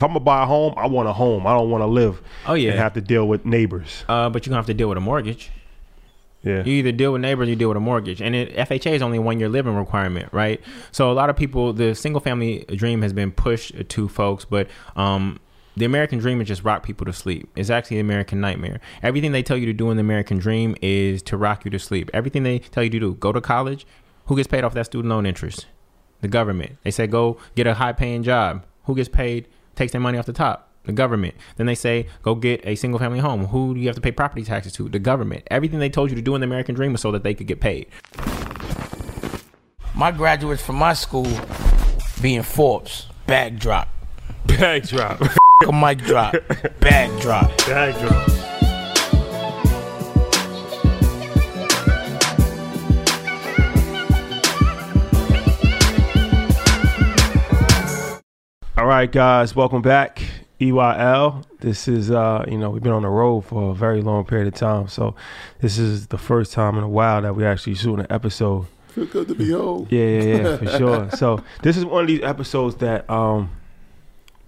If I'm gonna buy a home, I want a home. I don't want to live. Oh, yeah. and have to deal with neighbors. Uh, but you're gonna have to deal with a mortgage. Yeah, You either deal with neighbors, or you deal with a mortgage, and it, FHA is only one year living requirement, right? So a lot of people, the single family dream has been pushed to folks, but um, the American dream is just rock people to sleep. It's actually the American nightmare. Everything they tell you to do in the American dream is to rock you to sleep. Everything they tell you to do, go to college. Who gets paid off that student loan interest? The government. They say go get a high paying job. Who gets paid? Takes their money off the top. The government. Then they say go get a single family home. Who do you have to pay property taxes to? The government. Everything they told you to do in the American dream was so that they could get paid. My graduates from my school being Forbes, bag drop. bag drop, A mic drop, bag drop. bag drop. Right, guys, welcome back. EYL. This is, uh, you know, we've been on the road for a very long period of time, so this is the first time in a while that we actually shooting an episode. Feel good to be home. Yeah, yeah, yeah, for sure. So this is one of these episodes that um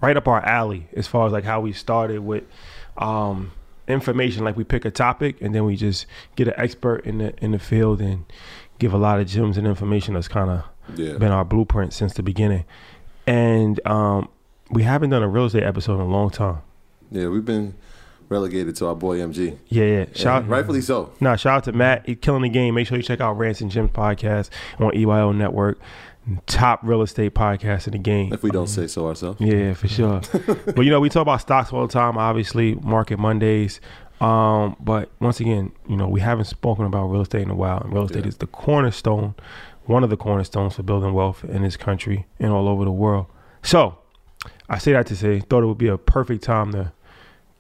right up our alley as far as like how we started with um information. Like we pick a topic and then we just get an expert in the in the field and give a lot of gems and information that's kind of Yeah. been our blueprint since the beginning. And um we haven't done a real estate episode in a long time. Yeah, we've been relegated to our boy MG. Yeah, yeah. Shout Rightfully so. No, shout out to Matt. He's killing the game. Make sure you check out Rants and Gems podcast on EYL Network. Top real estate podcast in the game. If we don't say so ourselves. Yeah, for sure. but you know, we talk about stocks all the time. Obviously, Market Mondays. Um, but once again, you know, we haven't spoken about real estate in a while. And real estate Yeah. is the cornerstone, one of the cornerstones for building wealth in this country and all over the world. So, I say that to say, thought it would be a perfect time to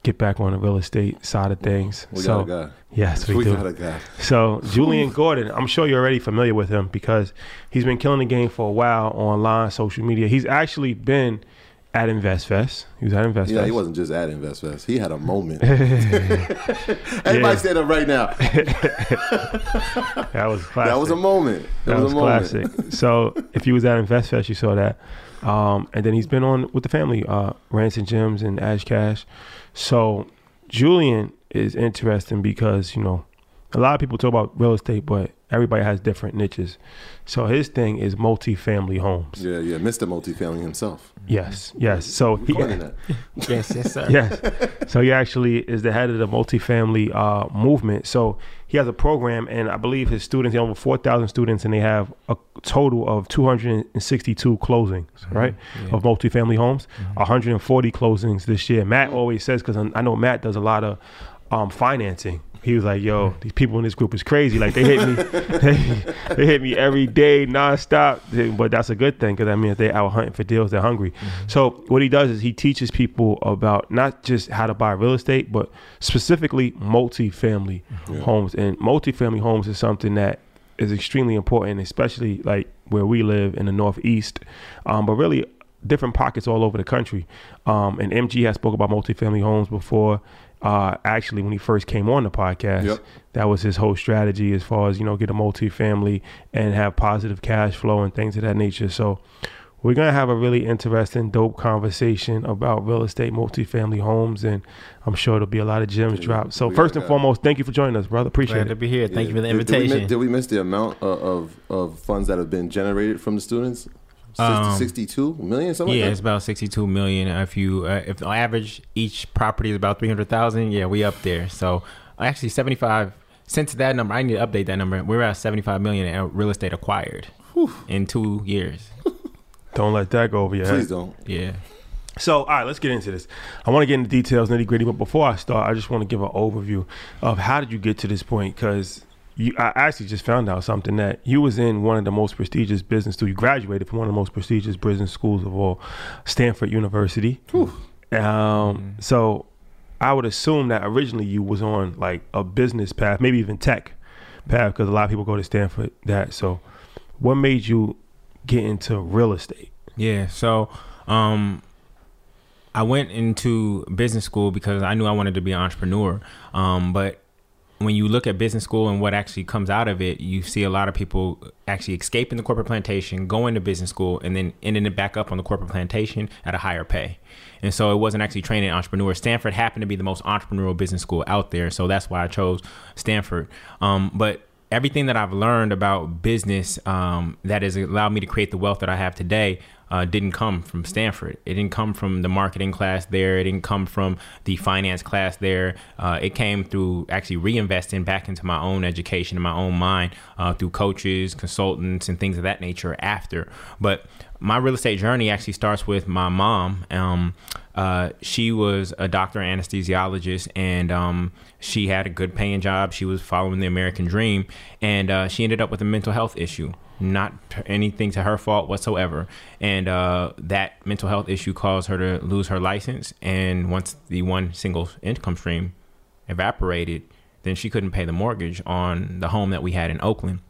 get back on the real estate side of things. We so, got a guy. yes, we, We do. got a guy. So Julian Gordon, I'm sure you're already familiar with him because he's been killing the game for a while online, social media. He's actually been at InvestFest. He was at InvestFest. Yeah, he wasn't just at InvestFest. He had a moment. Everybody Yeah. stand up right now. That was classic. That was a moment. That, That was, was a moment. classic. so if you was at InvestFest, you saw that. Um, and then he's been on with the family, uh, Rants and Gems and Ash Cash. So Julian is interesting because, you know, a lot of people talk about real estate, but everybody has different niches. So his thing is multifamily homes. Yeah, yeah, Mr. Multifamily himself. Yes, yes. So he, that. yes, yes, sir. yes. So he actually is the head of the multifamily uh, movement. So he has a program, and I believe his students, he has over 4,000 students, and they have a total of 262 closings, mm-hmm. right, of multifamily homes, mm-hmm. 140 closings this year. Matt mm-hmm. always says, because I know Matt does a lot of um, financing. He was like, "Yo, these people in this group is crazy. Like they hit me, they, they hit me every day, nonstop. But that's a good thing because I mean, if they out hunting for deals, they're hungry. So what he does is he teaches people about not just how to buy real estate, but specifically multifamily homes. And multifamily homes is something that is extremely important, especially like where we live in the Northeast, um, but really different pockets all over the country. Um, and MG has spoke about multifamily homes before. Uh, actually, when he first came on the podcast, Yep. that was his whole strategy as far as you know, get a multifamily and have positive cash flow and things of that nature. So. We're gonna have a really interesting, dope conversation about real estate, multifamily homes, and I'm sure there'll be a lot of gems dropped. So first and that. foremost, thank you for joining us, brother. Appreciate Glad to be here. Thank you for the Yeah. Did- Did, we, invitation. miss, did we miss the amount of, of, of funds that have been generated from the students? 60, Um, 62 million, something yeah, like it's about sixty-two million. If you, uh, if on average each property is about three hundred thousand, yeah, we up there. So actually, seventy-five. Since that number, I need to update that number. We're at seventy-five million in real estate acquired in two years. Don't let that go over your Please head. don't. Yeah. So, all right, let's get into this. I want to get into details, nitty gritty, but before I start, I just want to give an overview of how did you get to this point? Because you, I actually just found out something that you was in one of the most prestigious business schools. You graduated from one of the most prestigious business schools of all, Stanford University. Um, so, I would assume that originally you was on like a business path, maybe even tech path, because a lot of people go to Stanford. That so, what made you get into real estate? Yeah. So, um, I went into business school because I knew I wanted to be an entrepreneur. Um, but when you look at business school and what actually comes out of it, you see a lot of people actually escaping the corporate plantation, going to business school, and then ending it back up on the corporate plantation at a higher pay. And so it wasn't actually training entrepreneurs. Stanford happened to be the most entrepreneurial business school out there, so that's why I chose Stanford. Um, but everything that I've learned about business um, that has allowed me to create the wealth that I have today uh, didn't come from Stanford. It didn't come from the marketing class there. It didn't come from the finance class there. Uh, it came through actually reinvesting back into my own education and my own mind uh, through coaches, consultants, and things of that nature after. But my real estate journey actually starts with my mom. Um, uh, she was a doctor anesthesiologist, and um, she had a good paying job. She was following the American dream, and uh, she ended up with a mental health issue. Not anything to her fault whatsoever, and uh, that mental health issue caused her to lose her license. And once the one single income stream evaporated, then she couldn't pay the mortgage on the home that we had in Oakland.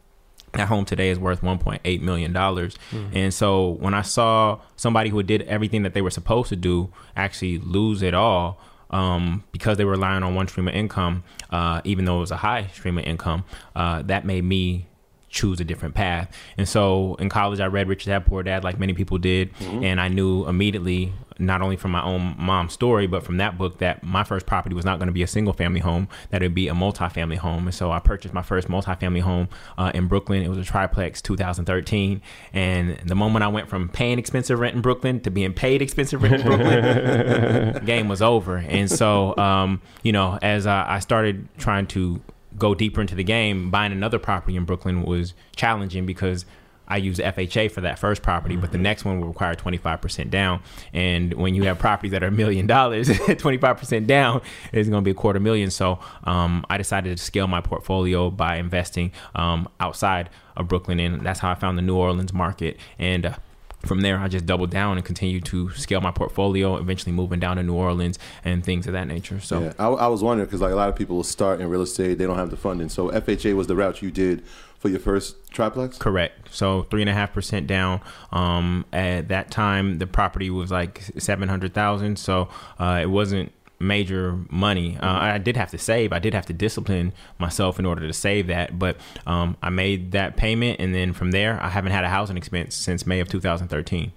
That home today is worth 1.8 million dollars. And so when i saw somebody who did everything that they were supposed to do actually lose it all um, because they were relying on one stream of income uh, even though it was a high stream of income uh, that made me choose a different path. And so in college i read rich dad poor dad like many people did. And i knew immediately not only from my own mom's story but from that book that my first property was not going to be a single family home that it would be a multi-family home. And so i purchased my first multi-family home uh, in brooklyn. It was a triplex 2013 and the moment i went from paying expensive rent in brooklyn to being paid expensive rent in brooklyn game was over. And so, um, you know, as I, I started trying to go deeper into the game, buying another property in Brooklyn was challenging because I used FHA for that first property, but the next one will require 25% down. And when you have properties that are a million dollars, 25% down is going to be a quarter million. So um, I decided to scale my portfolio by investing um, outside of Brooklyn. And that's how I found the New Orleans market. And uh, from there, I just doubled down and continued to scale my portfolio, eventually moving down to New Orleans and things of that nature. So, Yeah, I, I was wondering because like a lot of people will start in real estate, they don't have the funding. So FHA was the route you did for your first triplex. correct. So, three and a half percent down. Um, at that time, the property was like 700,000. So, uh, it wasn't major money. Uh, I did have to save. I did have to discipline myself in order to save that. But um, I made that payment. And then from there, I haven't had a housing expense since May of 2013.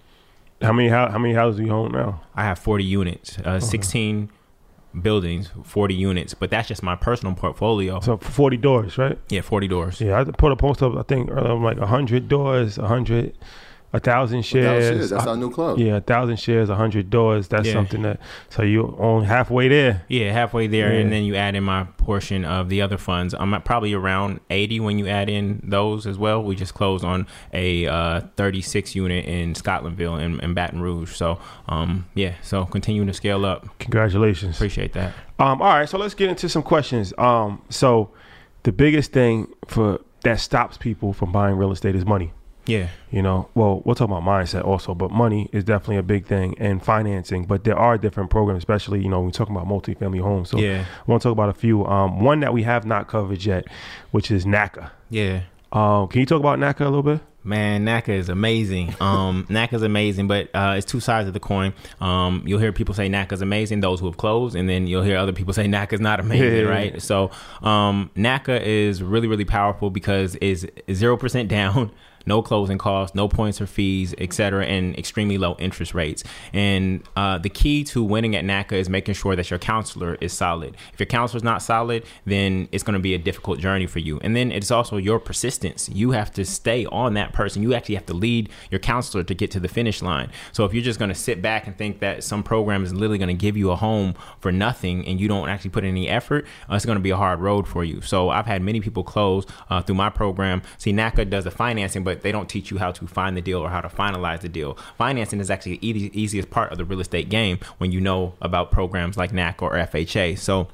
How many how, how many houses do you own now? I have 40 units, uh, 16 buildings, 40 units, but that's just my personal portfolio. So forty doors, right? yeah, 40 doors. Yeah, I put a post up. I think like hundred doors, hundred, a thousand shares. shares, that's Uh, our new club. Yeah, a thousand shares, a hundred doors. That's Yeah. something that. So you own halfway there. Yeah, halfway there, Yeah. and then you add in my portion of the other funds. I'm at probably around 80 when you add in those as well. We just closed on a uh, 36 unit in Scotlandville and, and Baton Rouge. So, um, yeah, so continuing to scale up. Congratulations. Appreciate that. Um, all right, so let's get into some questions. Um, so the biggest thing for that stops people from buying real estate is money. Yeah, You know, well, we'll talk about mindset also, but money is definitely a big thing and financing. But there are different programs, especially you know when we talk about multifamily homes. So Yeah. I want to talk about a few. Um, one that we have not covered yet, which is NACA. yeah. Um, can you talk about NACA a little bit? Man, NACA is amazing. Um, NACA is amazing, but uh, it's two sides of the coin. Um, you'll hear people say NACA is amazing, those who have closed, and then you'll hear other people say NACA is not amazing, Yeah. right? So um, NACA is really, really powerful because it's zero percent down. No closing costs, no points or fees, et cetera, and extremely low interest rates. And uh, the key to winning at NACA is making sure that your counselor is solid. If your counselor is not solid, then it's going to be a difficult journey for you. And then it's also your persistence. You have to stay on that person. You actually have to lead your counselor to get to the finish line. So if you're just going to sit back and think that some program is literally going to give you a home for nothing and you don't actually put any effort, uh, it's going to be a hard road for you. So I've had many people close uh, through my program. See, NACA does the financing, but they don't teach you how to find the deal or how to finalize the deal. Financing is actually the easy, easiest part of the real estate game when you know about programs like NACA or FHA. So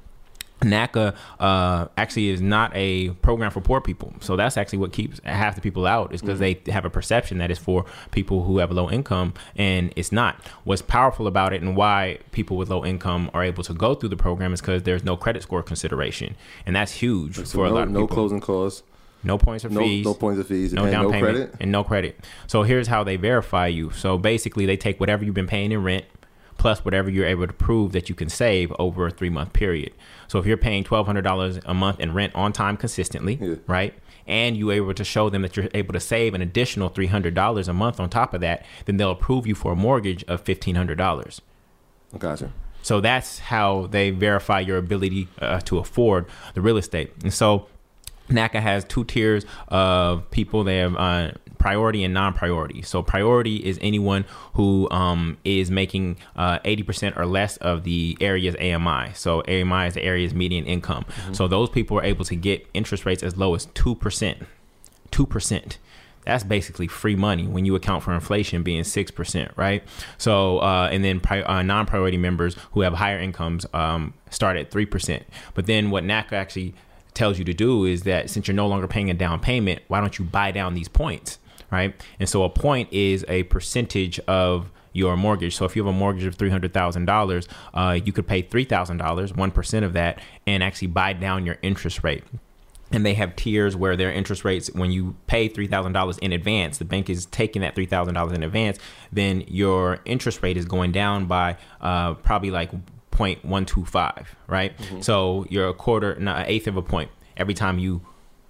NACA uh, actually is not a program for poor people. So that's actually what keeps half the people out is because they have a perception that it's for people who have low income and it's not. What's powerful about it and why people with low income are able to go through the program is because there's no credit score consideration. And that's huge So for a no, lot of no people. cleosing costs, No points or no fees. no points of fees, No and down no payment credit. and no credit. So here's how they verify you. So basically, they take whatever you've been paying in rent plus whatever you're able to prove that you can save over a three month period. So if you're paying twelve hundred dollars a month in rent on time consistently, Yeah. right? And you're able to show them that you're able to save an additional three hundred dollars a month on top of that, then they'll approve you for a mortgage of fifteen hundred dollars. Gotcha. So that's how they verify your ability uh, to afford the real estate. And so NACA has two tiers of people. They have uh, priority and non-priority. So priority is anyone who um, is making uh, 80% or less of the area's AMI. So AMI is the area's median income. So those people are able to get interest rates as low as 2%. 2%. That's basically free money when you account for inflation being 6%, right? So, uh, and then pri- uh, non priority members who have higher incomes um, start at 3%. But then what NACA actually tells you to do is that since you're no longer paying a down payment, why don't you buy down these points, right? And so a point is a percentage of your mortgage. So if you have a mortgage of three hundred thousand uh, dollars, you could pay three thousand dollars, one percent of that, and actually buy down your interest rate and they have tiers where their interest rates when you pay $3000 in advance the bank is taking that $3000 in advance then your interest rate is going down by uh, probably like 0.125 right? So you're a quarter not an eighth of a point every time you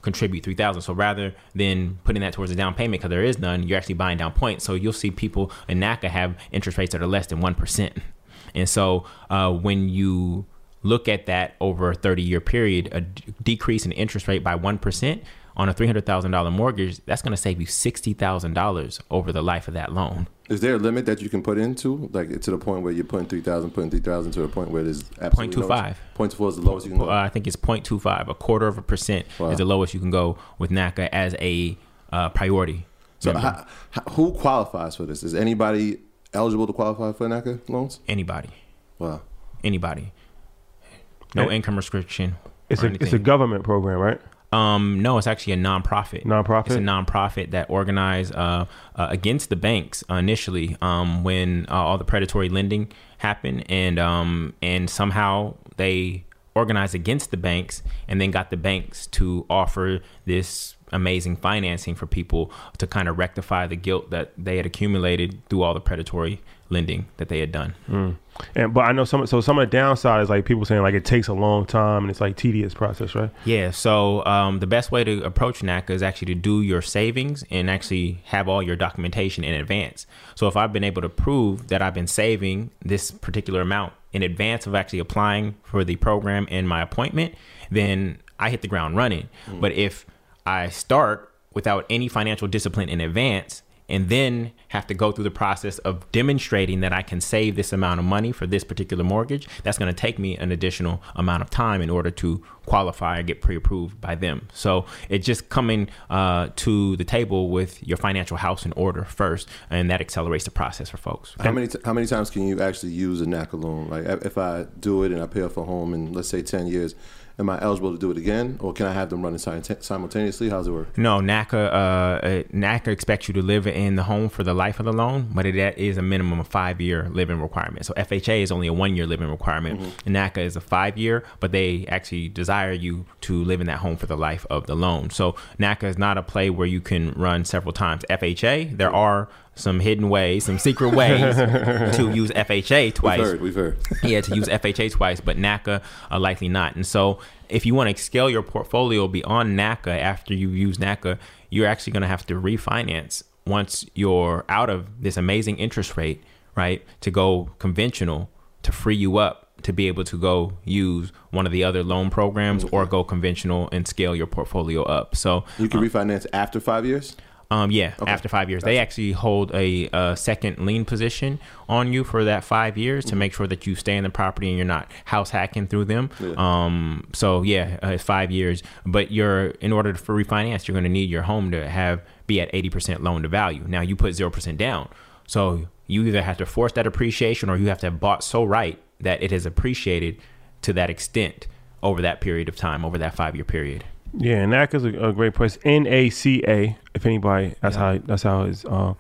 contribute 3000 so rather than putting that towards a down payment because there is none you're actually buying down points. So you'll see people in NACA have interest rates that are less than 1% and so uh, when you look at that over a 30 year period, a d- decrease in interest rate by 1% on a $300,000 mortgage, that's going to save you $60,000 over the life of that loan. Is there a limit that you can put into, like to the point where you're putting three thousand, putting three thousand to a point where there's absolutely no- 0.25. Point two five is the lowest you can Uh, go. I think it's 0.25, a quarter of a percent Wow. is the lowest you can go with NACA as a uh, priority. So, how, how, who qualifies for this? Is anybody eligible to qualify for NACA loans? Anybody, Wow. anybody. No And- income restriction. It's or a it's a government program, right? Um, no, it's actually a nonprofit. Nonprofit? It's a nonprofit that organized uh, uh, against the banks uh, initially um, when uh, all the predatory lending happened, and um, and somehow they organized against the banks, and then got the banks to offer this amazing financing for people to kind of rectify the guilt that they had accumulated through all the predatory lending that they had done. And but I know some so some of the downside is like people saying like it takes a long time and it's like tedious process, right? Yeah, so um, the best way to approach NACA is actually to do your savings and actually have all your documentation in advance. So if I've been able to prove that I've been saving this particular amount in advance of actually applying for the program and my appointment, then I hit the ground running. But if I start without any financial discipline in advance and then have to go through the process of demonstrating that I can save this amount of money for this particular mortgage, that's going to take me an additional amount of time in order to qualify or get pre-approved by them. So it's just coming uh, to the table with your financial house in order first, and that accelerates the process for folks. How many t- how many times can you actually use a NACA loan? Like if I do it and I pay off a home in let's say ten years, am I eligible to do it again, or can I have them running simulta- simultaneously? How's it work? No, NACA uh, NACA expects you to live in the home for the life of the loan, but it that is a minimum of five year living requirement. So FHA is only a one year living requirement, and NACA is a five year, but they actually desire you to live in that home for the life of the loan. So NACA is not a play where you can run several times. FHA, there are some hidden ways, some secret ways to use FHA twice We've heard. We've heard. yeah, to use FHA twice, but NACA uh, likely not. And so, if you want to scale your portfolio beyond NACA after you use NACA, you're actually going to have to refinance once you're out of this amazing interest rate, right? To go conventional to free you up to be able to go use one of the other loan programs or go conventional and scale your portfolio up. So, You can refinance after five years. Um, yeah, after five years, they actually hold a, uh second lien position on you for that five years to make sure that you stay in the property and you're not house hacking through them. Um, so yeah, uh, it's five years. But you're in order for refinance, you're going to need your home to have be at eighty percent loan to value. Now you put zero percent down, so you either have to force that appreciation or you have to have bought so right that it has appreciated to that extent over that period of time, over that five year period. Yeah, NACA's a, a great place. N A C A. If anybody, that's how that's how it's uh,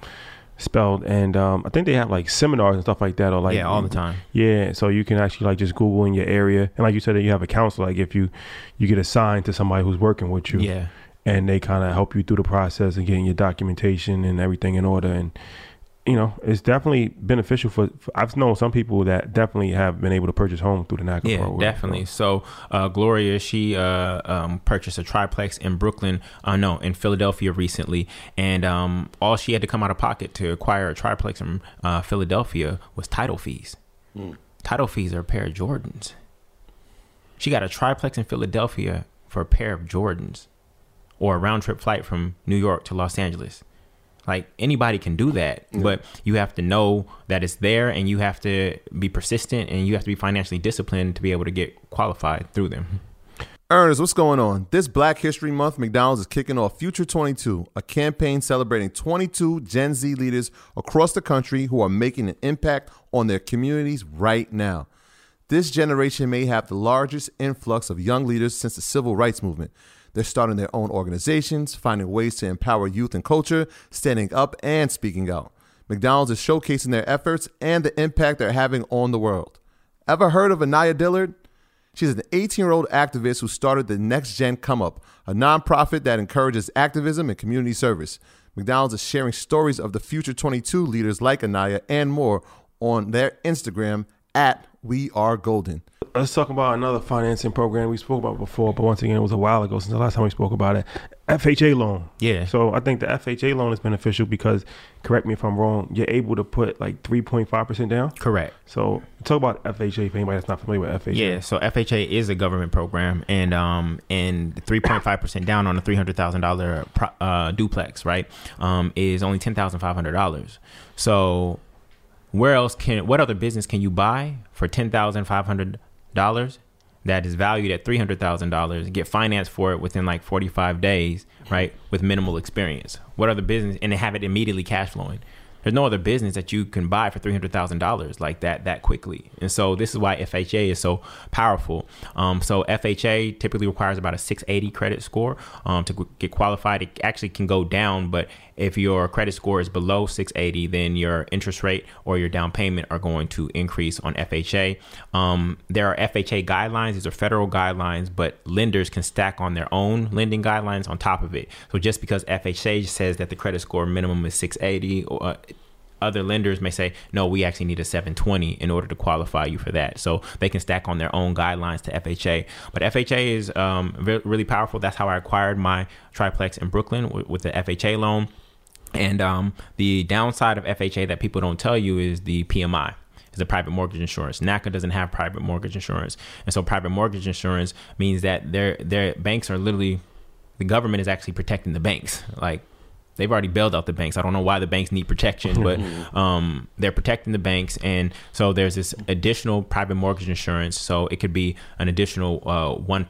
spelled. And um, I think they have like seminars and stuff like that, or like yeah, all the time. Yeah, so you can actually like just Google in your area, and like you said, you have a counselor. Like if you you get assigned to somebody who's working with you, Yeah. and they kind of help you through the process and getting your documentation and everything in order. And you know, it's definitely beneficial for, for. I've known some people that definitely have been able to purchase home through the NACA Yeah, program. definitely. So, uh, Gloria, she uh, um, purchased a triplex in Brooklyn, uh, no, in Philadelphia recently, and um, all she had to come out of pocket to acquire a triplex in uh, Philadelphia was title fees. Title fees are a pair of Jordans. She got a triplex in Philadelphia for a pair of Jordans, or a round trip flight from New York to Los Angeles. Like anybody can do that, but you have to know that it's there and you have to be persistent and you have to be financially disciplined to be able to get qualified through them. Earners, what's going on? This Black History Month, McDonald's is kicking off Future 22, a campaign celebrating 22 Gen Z leaders across the country who are making an impact on their communities right now. This generation may have the largest influx of young leaders since the civil rights movement. They're starting their own organizations, finding ways to empower youth and culture, standing up and speaking out. McDonald's is showcasing their efforts and the impact they're having on the world. Ever heard of Anaya Dillard? She's an 18 year old activist who started the Next Gen Come Up, a nonprofit that encourages activism and community service. McDonald's is sharing stories of the Future 22 leaders like Anaya and more on their Instagram at We Are Golden. Let's talk about another financing program we spoke about before, but once again, it was a while ago since the last time we spoke about it. FHA loan. Yeah. So I think the FHA loan is beneficial because, correct me if I'm wrong, you're able to put like 3.5% down. Correct. So talk about FHA for anybody that's not familiar with FHA. Yeah, so FHA is a government program, and um, and three point five percent down on a three hundred thousand dollar uh, duplex, right, um, is only ten thousand five hundred dollars. So, where else can what other business can you buy for ten thousand five hundred dollars that is valued at three hundred thousand dollars? Get financed for it within like forty five days, right, with minimal experience. What other business and have it immediately cash flowing? There's no other business that you can buy for three hundred thousand dollars like that that quickly, and so this is why FHA is so powerful. Um, so FHA typically requires about a 680 credit score um, to get qualified. It actually can go down, but if your credit score is below 680, then your interest rate or your down payment are going to increase on FHA. Um, there are FHA guidelines; these are federal guidelines, but lenders can stack on their own lending guidelines on top of it. So just because FHA says that the credit score minimum is 680, or uh, other lenders may say, no, we actually need a 720 in order to qualify you for that. So they can stack on their own guidelines to FHA. But FHA is um, re- really powerful. That's how I acquired my triplex in Brooklyn with, with the FHA loan. And um, the downside of FHA that people don't tell you is the PMI. is a private mortgage insurance. NACA doesn't have private mortgage insurance, and so private mortgage insurance means that their their banks are literally the government is actually protecting the banks. Like they've already bailed out the banks. I don't know why the banks need protection, but um, they're protecting the banks, and so there's this additional private mortgage insurance. So it could be an additional one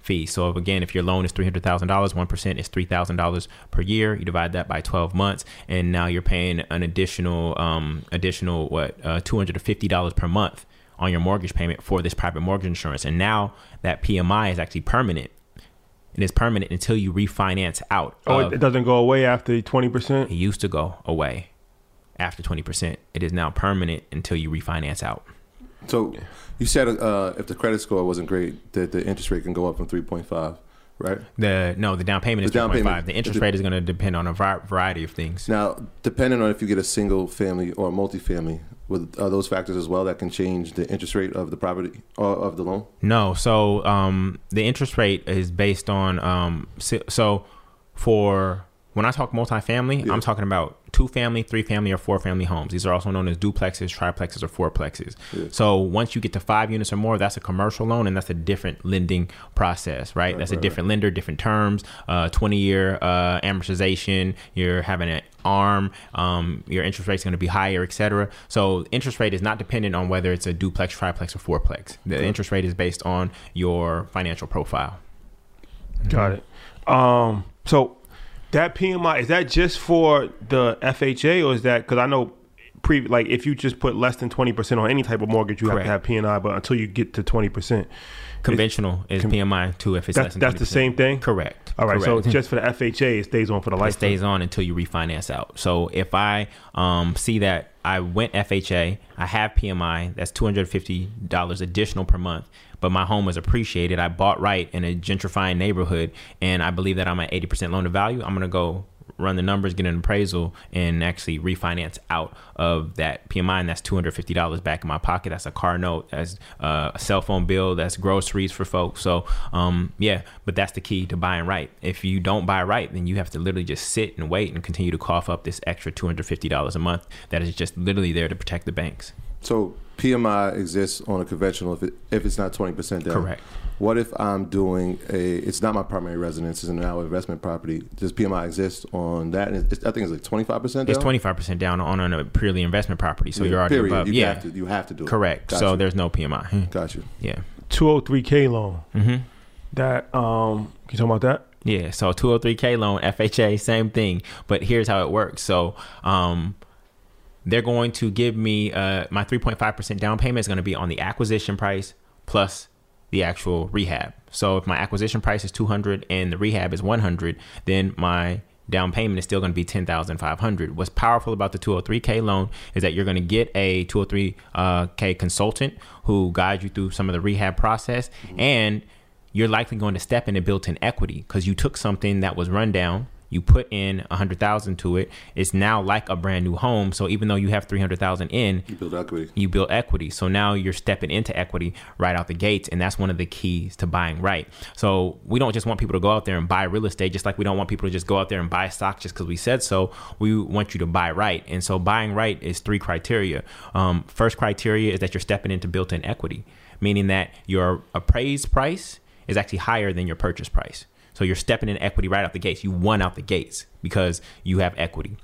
fee. So again, if your loan is three hundred thousand dollars, one percent is three thousand dollars per year. You divide that by twelve months, and now you're paying an additional um, additional what uh, two hundred and fifty dollars per month on your mortgage payment for this private mortgage insurance. And now that PMI is actually permanent it is permanent until you refinance out. Oh, of- it doesn't go away after twenty percent. it used to go away after 20%. It is now permanent until you refinance out. So you said uh, if the credit score wasn't great, that the interest rate can go up from 3.5, right? The no, the down payment is down 3.5. payment- The interest the- rate is going to depend on a variety of things. Now, depending on if you get a single family or a multifamily, with are those factors as well that can change the interest rate of the property or of the loan? No, so um, the interest rate is based on um, so for when I talk multifamily, Yeah. I'm talking about two family, three family, or four family homes. These are also known as duplexes, triplexes, or fourplexes. So once you get to five units or more, that's a commercial loan, and that's a different lending process, right? that's a different lender, different terms, uh, 20 year uh, amortization. You're having an arm, um, your interest rate's going to be higher, et cetera. So interest rate is not dependent on whether it's a duplex, triplex, or fourplex. The interest rate is based on your financial profile. Got it. Um, so that PMI is that just for the FHA or is that because I know pre like if you just put less than twenty percent on any type of mortgage, you Correct. have to have PMI, but until you get to twenty percent, Conventional is PMI too if it's that's less than that's the 20%. same thing. Correct. All right, Correct. so just for the FHA, it stays on for the life it stays on until you refinance out. So if I um, see that I went FHA, I have PMI, that's two hundred fifty dollars additional per month, but my home was appreciated. I bought right in a gentrifying neighborhood, and I believe that I'm at eighty percent loan to value. I'm gonna go run the numbers, get an appraisal, and actually refinance out of that PMI, and that's two hundred fifty dollars back in my pocket. That's a car note, that's uh, a cell phone bill, that's groceries for folks. So um, yeah, but that's the key to buying right. If you don't buy right, then you have to literally just sit and wait and continue to cough up this extra two hundred fifty dollars a month. That is just literally there to protect the banks. So PMI exists on a conventional if, it, if it's not 20% down. Correct. What if I'm doing a, it's not my primary residence, it's an now investment property. Does PMI exist on that? And it's, I think it's like 25% down? It's twenty five percent down on, on a purely investment property, so Yeah, you're already period. above. You yeah, have to, you have to do it. correct. So you. there's no PMI. Got you. Yeah. Two hundred three k loan. Mm-hmm. That um, can you talk about that? Yeah, so 203k loan, FHA, same thing. But here's how it works. So, um, they're going to give me uh, my 3.5% down payment is going to be on the acquisition price plus the actual rehab. So if my acquisition price is 200 and the rehab is 100, then my down payment is still going to be 10,500. What's powerful about the 203k loan is that you're going to get a 203k consultant who guides you through some of the rehab process and you're likely going to step into built-in equity because you took something that was run down you put in a hundred thousand to it it's now like a brand new home so even though you have 300000 in You build equity. you build equity. So now you're stepping into equity right out the gates. And that's one of the keys to buying right. So we don't just want people to go out there and buy real estate, just like we don't want people to just go out there and buy stock just because we said so. We want you to buy right. And so buying right is three criteria. Um, first criteria is that you're stepping into built in equity, meaning that your appraised price is actually higher than your purchase price. So you're stepping in equity right out the gates. You won out the gates because you have equity.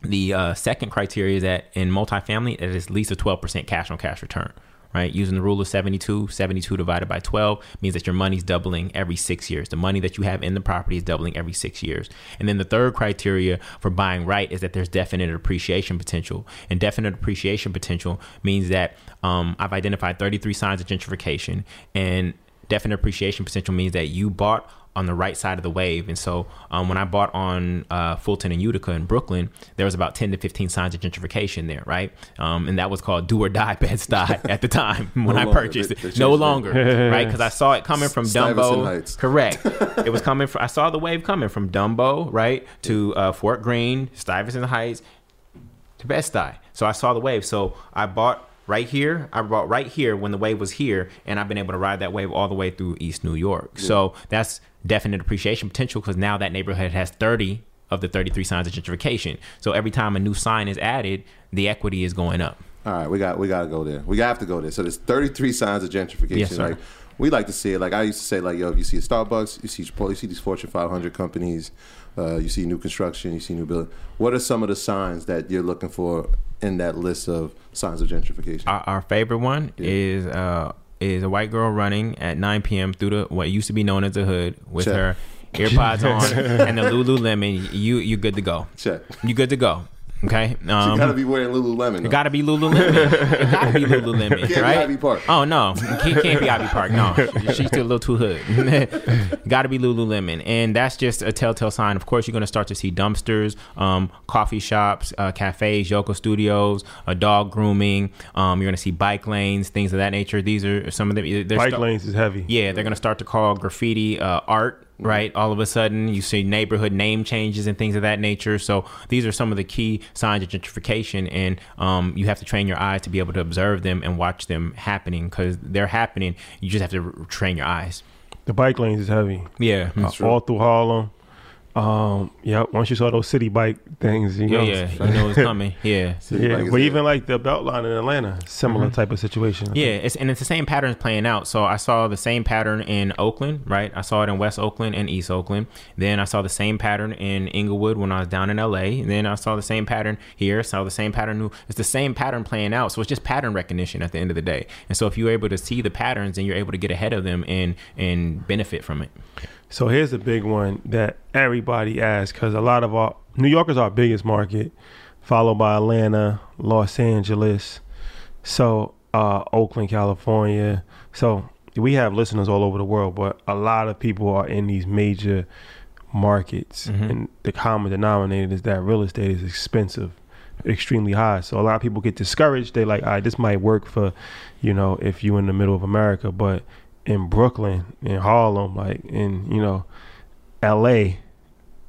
The uh, second criteria is that in multifamily, it is at least a 12% cash on cash return, right? Using the rule of 72, 72 divided by 12 means that your money's doubling every six years. The money that you have in the property is doubling every six years. And then the third criteria for buying right is that there's definite appreciation potential. And definite appreciation potential means that um, I've identified 33 signs of gentrification. And definite appreciation potential means that you bought on the right side of the wave. And so um, when I bought on uh, Fulton and Utica in Brooklyn, there was about 10 to 15 signs of gentrification there, right? Um, and that was called do or die Bed-Stuy at the time when No I longer. purchased They- they it. No that. longer, right? Because I saw it coming from Dumbo. Correct. it was coming from, I saw the wave coming from Dumbo, right? To uh, Fort Greene, Stuyvesant Heights, to Bed-Stuy. So I saw the wave. So I bought right here. I bought right here when the wave was here, and I've been able to ride that wave all the way through East New York. So that's definite appreciation potential because now that neighborhood has 30 of the 33 signs of gentrification. So every time a new sign is added, the equity is going up. All right, we got we got to go there. We have to go there. So there's 33 signs of gentrification. Yes, sir. Like we like to see it. Like I used to say, like yo, if you see a Starbucks, you see Chipotle, you see these Fortune 500 companies, uh, you see new construction, you see new building. What are some of the signs that you're looking for in that list of signs of gentrification? Our, our favorite one Yeah. is uh is a white girl running at 9 p.m. through the what used to be known as the hood with Check. her earpods on and the Lululemon. You you good to go. Check. You good to go. Okay. You Um, gotta be wearing Lululemon. It though. gotta be Lululemon. it gotta be Lululemon, Can't be right? Ivy Park. Oh no, can't, can't be Ivy Park. No, she's still a little too hood. gotta be Lululemon, and that's just a telltale sign. Of course, you're gonna start to see dumpsters, um, coffee shops, uh, cafes, yoga studios, uh, dog grooming. Um, you're gonna see bike lanes, things of that nature. These are some of them. Bike sta- lanes is heavy. yeah, they're gonna start to call graffiti uh, art. Right, all of a sudden you see neighborhood name changes and things of that nature. So these are some of the key signs of gentrification, and um, you have to train your eyes to be able to observe them and watch them happening because they're happening. You just have to r- train your eyes. The bike lanes is heavy. Yeah, Uh, all through Harlem. Um, yeah. Once you saw those Citi Bike things, you yeah, know. yeah. You know it's coming. Yeah. City Yeah, but even like the Beltline in Atlanta, similar type of situation. I Mm-hmm. Yeah, think. it's and it's the same patterns playing out. So I saw the same pattern in Oakland, right? I saw it in West Oakland and East Oakland. Then I saw the same pattern in Inglewood when I was down in LA. And then I saw the same pattern here. Saw the same pattern. It's the same pattern playing out. So it's just pattern recognition at the end of the day. And so if you're able to see the patterns, then you're able to get ahead of them and and benefit from it. So here's a big one that everybody asks because a lot of our New York is our biggest market, followed by Atlanta, Los Angeles, so uh, Oakland, California. So we have listeners all over the world, but a lot of people are in these major markets, Mhm. and the common denominator is that real estate is expensive, extremely high. So a lot of people get discouraged. They like, all right, this might work for, you know, if you're in the middle of America, but in Brooklyn, in Harlem, like in you know, L.A.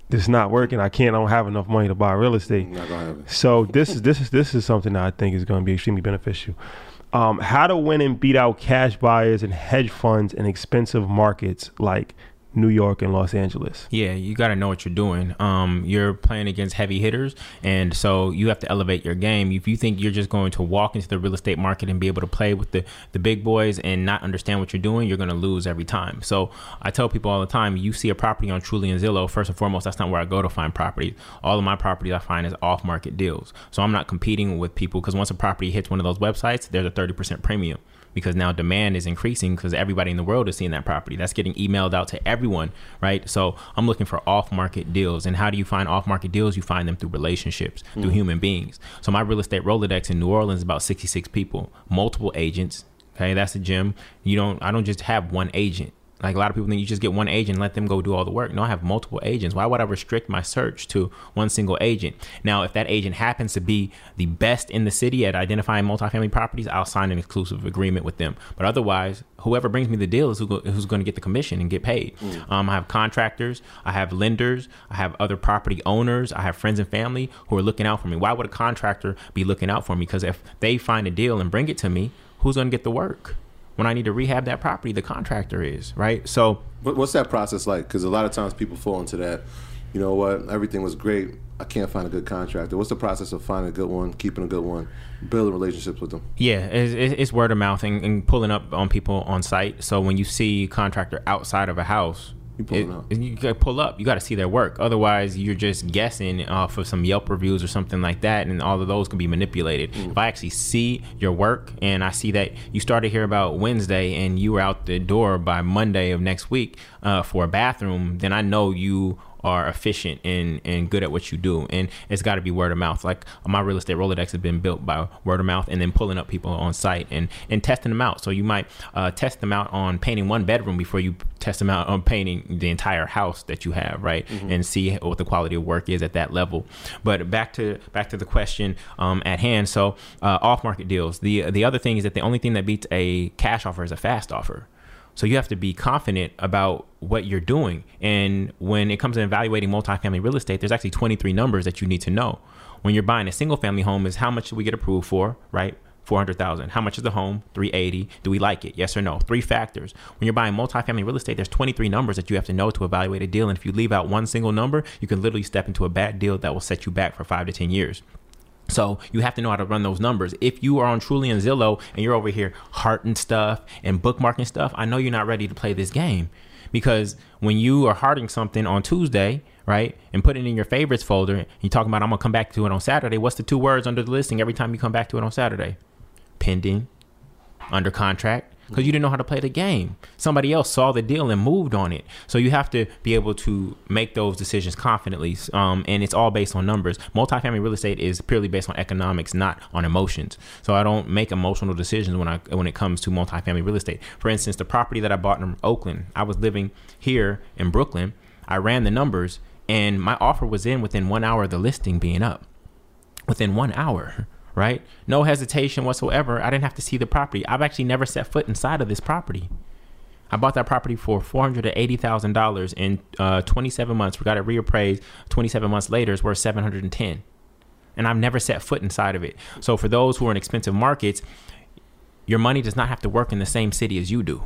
It's not working. I can't. I don't have enough money to buy real estate. Not gonna happen. So this is this is this is something that I think is going to be extremely beneficial. Um, how to win and beat out cash buyers and hedge funds in expensive markets like New York and Los Angeles. Yeah, you got to know what you're doing. Um, you're playing against heavy hitters, and so you have to elevate your game. If you think you're just going to walk into the real estate market and be able to play with the the big boys and not understand what you're doing, you're going to lose every time. So I tell people all the time: you see a property on Trulia and Zillow, first and foremost, that's not where I go to find properties. All of my properties I find is off market deals. So I'm not competing with people because once a property hits one of those websites, there's a 30% premium because now demand is increasing because everybody in the world is seeing that property. That's getting emailed out to everyone, right? So I'm looking for off market deals. And how do you find off market deals? You find them through relationships, through mm. human beings. So my real estate Rolodex in New Orleans is about 66 people, multiple agents. Okay, that's a gym. You don't I don't just have one agent. Like a lot of people think you just get one agent, and let them go do all the work. No, I have multiple agents. Why would I restrict my search to one single agent? Now, if that agent happens to be the best in the city at identifying multifamily properties, I'll sign an exclusive agreement with them. But otherwise, whoever brings me the deal is who go, who's going to get the commission and get paid. Um, I have contractors, I have lenders, I have other property owners, I have friends and family who are looking out for me. Why would a contractor be looking out for me? Because if they find a deal and bring it to me, who's going to get the work? When I need to rehab that property, the contractor is, right? So, what's that process like? Because a lot of times people fall into that. You know what? Everything was great. I can't find a good contractor. What's the process of finding a good one, keeping a good one, building relationships with them? Yeah, it's, it's word of mouth and, and pulling up on people on site. So when you see contractor outside of a house, You pulling up. you pull up. You got to see their work. Otherwise, you're just guessing off of some Yelp reviews or something like that, and all of those can be manipulated. Mm. If I actually see your work and I see that you started here about Wednesday and you were out the door by Monday of next week uh, for a bathroom, then I know you are efficient and, and good at what you do. And it's got to be word of mouth. Like my real estate Rolodex has been built by word of mouth and then pulling up people on site and, and testing them out. So you might uh, test them out on painting one bedroom before you test them out on painting the entire house that you have, right? And see what the quality of work is at that level. But back to back to the question um, at hand. So uh, off market deals. The the other thing is that the only thing that beats a cash offer is a fast offer. So you have to be confident about what you're doing. And when it comes to evaluating multifamily real estate, there's actually 23 numbers that you need to know. When you're buying a single family home is how much do we get approved for, right? 400,000. How much is the home? 380. Do we like it? Yes or no? Three factors. When you're buying multifamily real estate, there's 23 numbers that you have to know to evaluate a deal. And if you leave out one single number, you can literally step into a bad deal that will set you back for 5 to 10 years. So you have to know how to run those numbers. If you are on Trulia and Zillow and you're over here hearting stuff and bookmarking stuff, I know you're not ready to play this game because when you are hearting something on Tuesday, right, and putting it in your favorites folder, you're talking about I'm gonna come back to it on Saturday. What's the two words under the listing every time you come back to it on Saturday? Pending, under contract, because you didn't know how to play the game. Somebody else saw the deal and moved on it. So you have to be able to make those decisions confidently. Um, and it's all based on numbers. Multifamily real estate is purely based on economics, not on emotions. So I don't make emotional decisions when I when it comes to multifamily real estate. For instance, the property that I bought in Oakland, I was living here in Brooklyn. I ran the numbers, and my offer was in within one hour of the listing being up. Within one hour right? No hesitation whatsoever. I didn't have to see the property. I've actually never set foot inside of this property. I bought that property for four hundred and eighty thousand dollars in uh, twenty seven months. We got it reappraised. Twenty seven months later, it's worth seven hundred and ten, and I've never set foot inside of it. So for those who are in expensive markets, your money does not have to work in the same city as you do.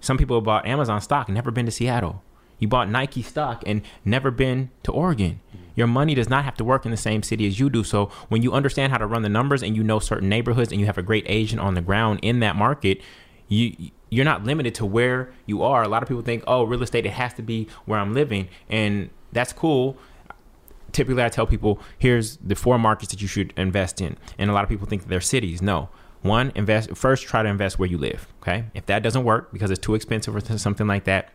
Some people bought Amazon stock never been to Seattle. You bought Nike stock and never been to Oregon. Your money does not have to work in the same city as you do. So when you understand how to run the numbers and you know certain neighborhoods and you have a great agent on the ground in that market, you you're not limited to where you are. A lot of people think, "Oh, real estate it has to be where I'm living." And that's cool. Typically I tell people, "Here's the four markets that you should invest in." And a lot of people think they're cities. No. One, invest first try to invest where you live, okay? If that doesn't work because it's too expensive or something like that,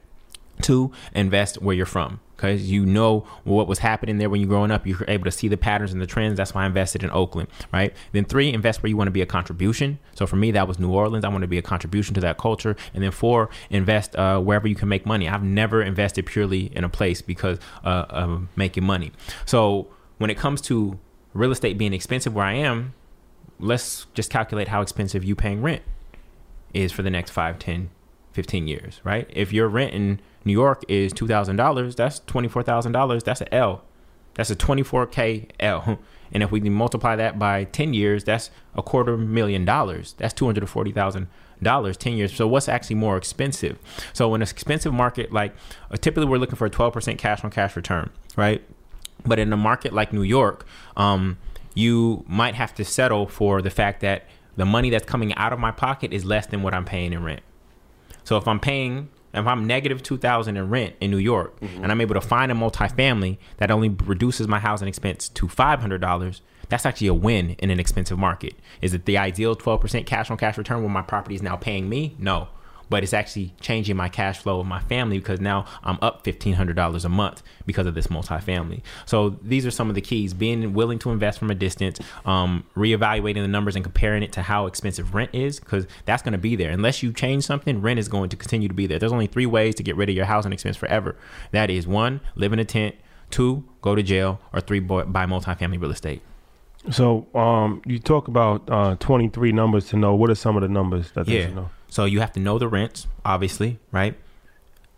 Two, invest where you're from because you know what was happening there when you're growing up. You're able to see the patterns and the trends. That's why I invested in Oakland, right? Then three, invest where you want to be a contribution. So for me, that was New Orleans. I want to be a contribution to that culture. And then four, invest uh, wherever you can make money. I've never invested purely in a place because uh, of making money. So when it comes to real estate being expensive where I am, let's just calculate how expensive you paying rent is for the next 5, 10, 15 years, right? If you're renting New York is two thousand dollars. That's twenty four thousand dollars. That's an L. That's a twenty four k L. And if we multiply that by ten years, that's a quarter million dollars. That's two hundred forty thousand dollars 10 years so what's actually more expensive so in an expensive market like uh, typically we're looking for a 12% cash on cash return right but in a market like new york um, you might have to settle for the fact that the money that's coming out of my pocket is less than what i'm paying in rent so if i'm paying if I'm negative two thousand in rent in New York, mm-hmm. and I'm able to find a multifamily that only reduces my housing expense to five hundred dollars, that's actually a win in an expensive market. Is it the ideal twelve percent cash on cash return when my property is now paying me? No, but it's actually changing my cash flow of my family because now I'm up $1,500 a month because of this multifamily. So these are some of the keys being willing to invest from a distance, um, reevaluating the numbers and comparing it to how expensive rent is because that's going to be there. Unless you change something, rent is going to continue to be there. There's only three ways to get rid of your housing expense forever. That is one, live in a tent, two, go to jail, or three, buy multifamily real estate. So um, you talk about uh, 23 numbers to know. What are some of the numbers that yeah. they should know? So you have to know the rents, obviously, right?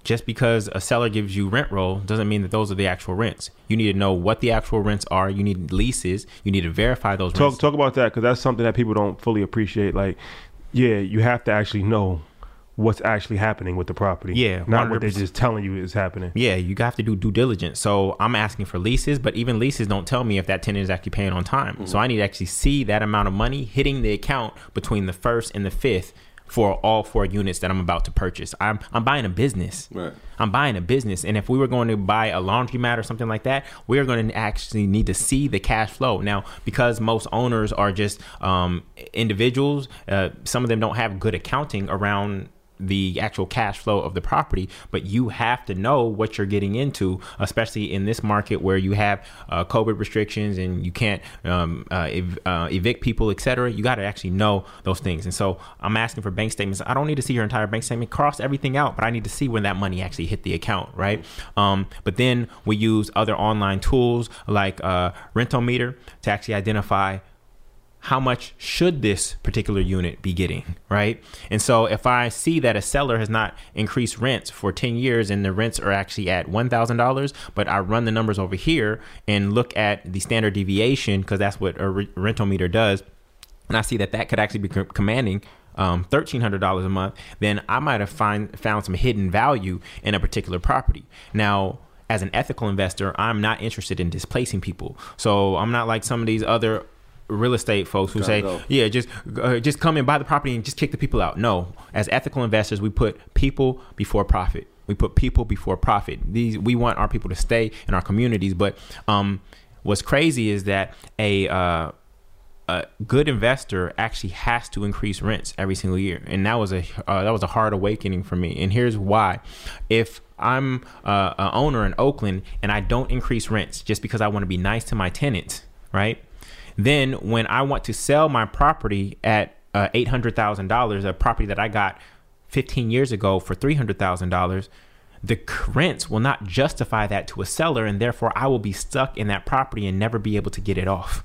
Just because a seller gives you rent roll doesn't mean that those are the actual rents. You need to know what the actual rents are. You need leases. You need to verify those. Talk rents. talk about that because that's something that people don't fully appreciate. Like, yeah, you have to actually know what's actually happening with the property. Yeah, not what they're just telling you is happening. Yeah, you have to do due diligence. So I'm asking for leases, but even leases don't tell me if that tenant is actually paying on time. Mm-hmm. So I need to actually see that amount of money hitting the account between the first and the fifth for all four units that I'm about to purchase. I'm I'm buying a business. Right. I'm buying a business, and if we were going to buy a laundromat or something like that, we're going to actually need to see the cash flow. Now, because most owners are just um, individuals, uh, some of them don't have good accounting around the actual cash flow of the property, but you have to know what you're getting into, especially in this market where you have uh, COVID restrictions and you can't um, uh, ev- uh, evict people, etc. You got to actually know those things. And so I'm asking for bank statements. I don't need to see your entire bank statement, cross everything out, but I need to see when that money actually hit the account, right? Um, but then we use other online tools like uh, Rentometer to actually identify how much should this particular unit be getting, right? And so if I see that a seller has not increased rents for 10 years and the rents are actually at $1,000, but I run the numbers over here and look at the standard deviation, because that's what a Rentometer does, and I see that that could actually be commanding um, $1,300 a month, then I might have find, found some hidden value in a particular property. Now, as an ethical investor, I'm not interested in displacing people. So I'm not like some of these other real estate folks who say, go. yeah, just uh, just come and buy the property and just kick the people out. No, as ethical investors, we put people before profit. We put people before profit. These we want our people to stay in our communities. But um, what's crazy is that a uh, a good investor actually has to increase rents every single year, and that was a uh, that was a hard awakening for me. And here's why: if I'm uh, an owner in Oakland and I don't increase rents just because I want to be nice to my tenants, right? Then when I want to sell my property at uh, eight hundred thousand dollars, a property that I got fifteen years ago for three hundred thousand dollars, the rents will not justify that to a seller, and therefore I will be stuck in that property and never be able to get it off.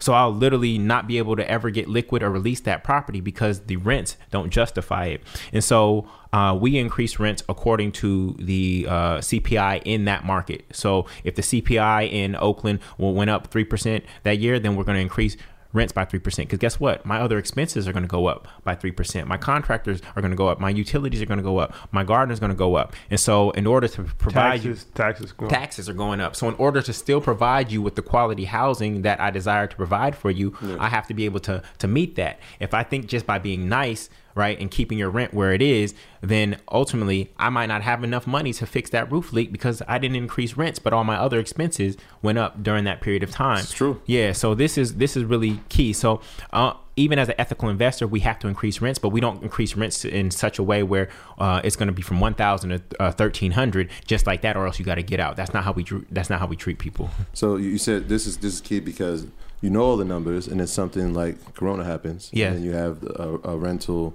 So I'll literally not be able to ever get liquid or release that property because the rents don't justify it. And so uh, we increase rents according to the uh, CPI in that market. So if the CPI in Oakland went up three percent that year, then we're going to increase rents by 3% because guess what? My other expenses are going to go up by 3% my contractors are going to go up. My utilities are going to go up. My garden is going to go up. And so in order to provide you Taxes, taxes. Taxes are going up. So in order to still provide you with the quality housing that I desire to provide for you, I have to be able to to meet that. If I think just by being nice, right, and keeping your rent where it is, then ultimately I might not have enough money to fix that roof leak because I didn't increase rents, but all my other expenses went up during that period of time. It's true. Yeah, so this is this is really key. So uh, even as an ethical investor, we have to increase rents, but we don't increase rents in such a way where uh, it's going to be from one thousand to uh, thirteen hundred, just like that, or else you got to get out. That's not how we that's not how we treat people. So you said this is this is key because you know all the numbers, and then something like Corona happens, Yeah. and then you have a, a rental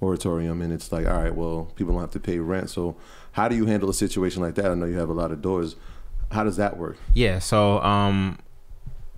moratorium, and it's like, all right, well, people don't have to pay rent. So how do you handle a situation like that? I know you have a lot of doors. How does that work? Yeah, so um,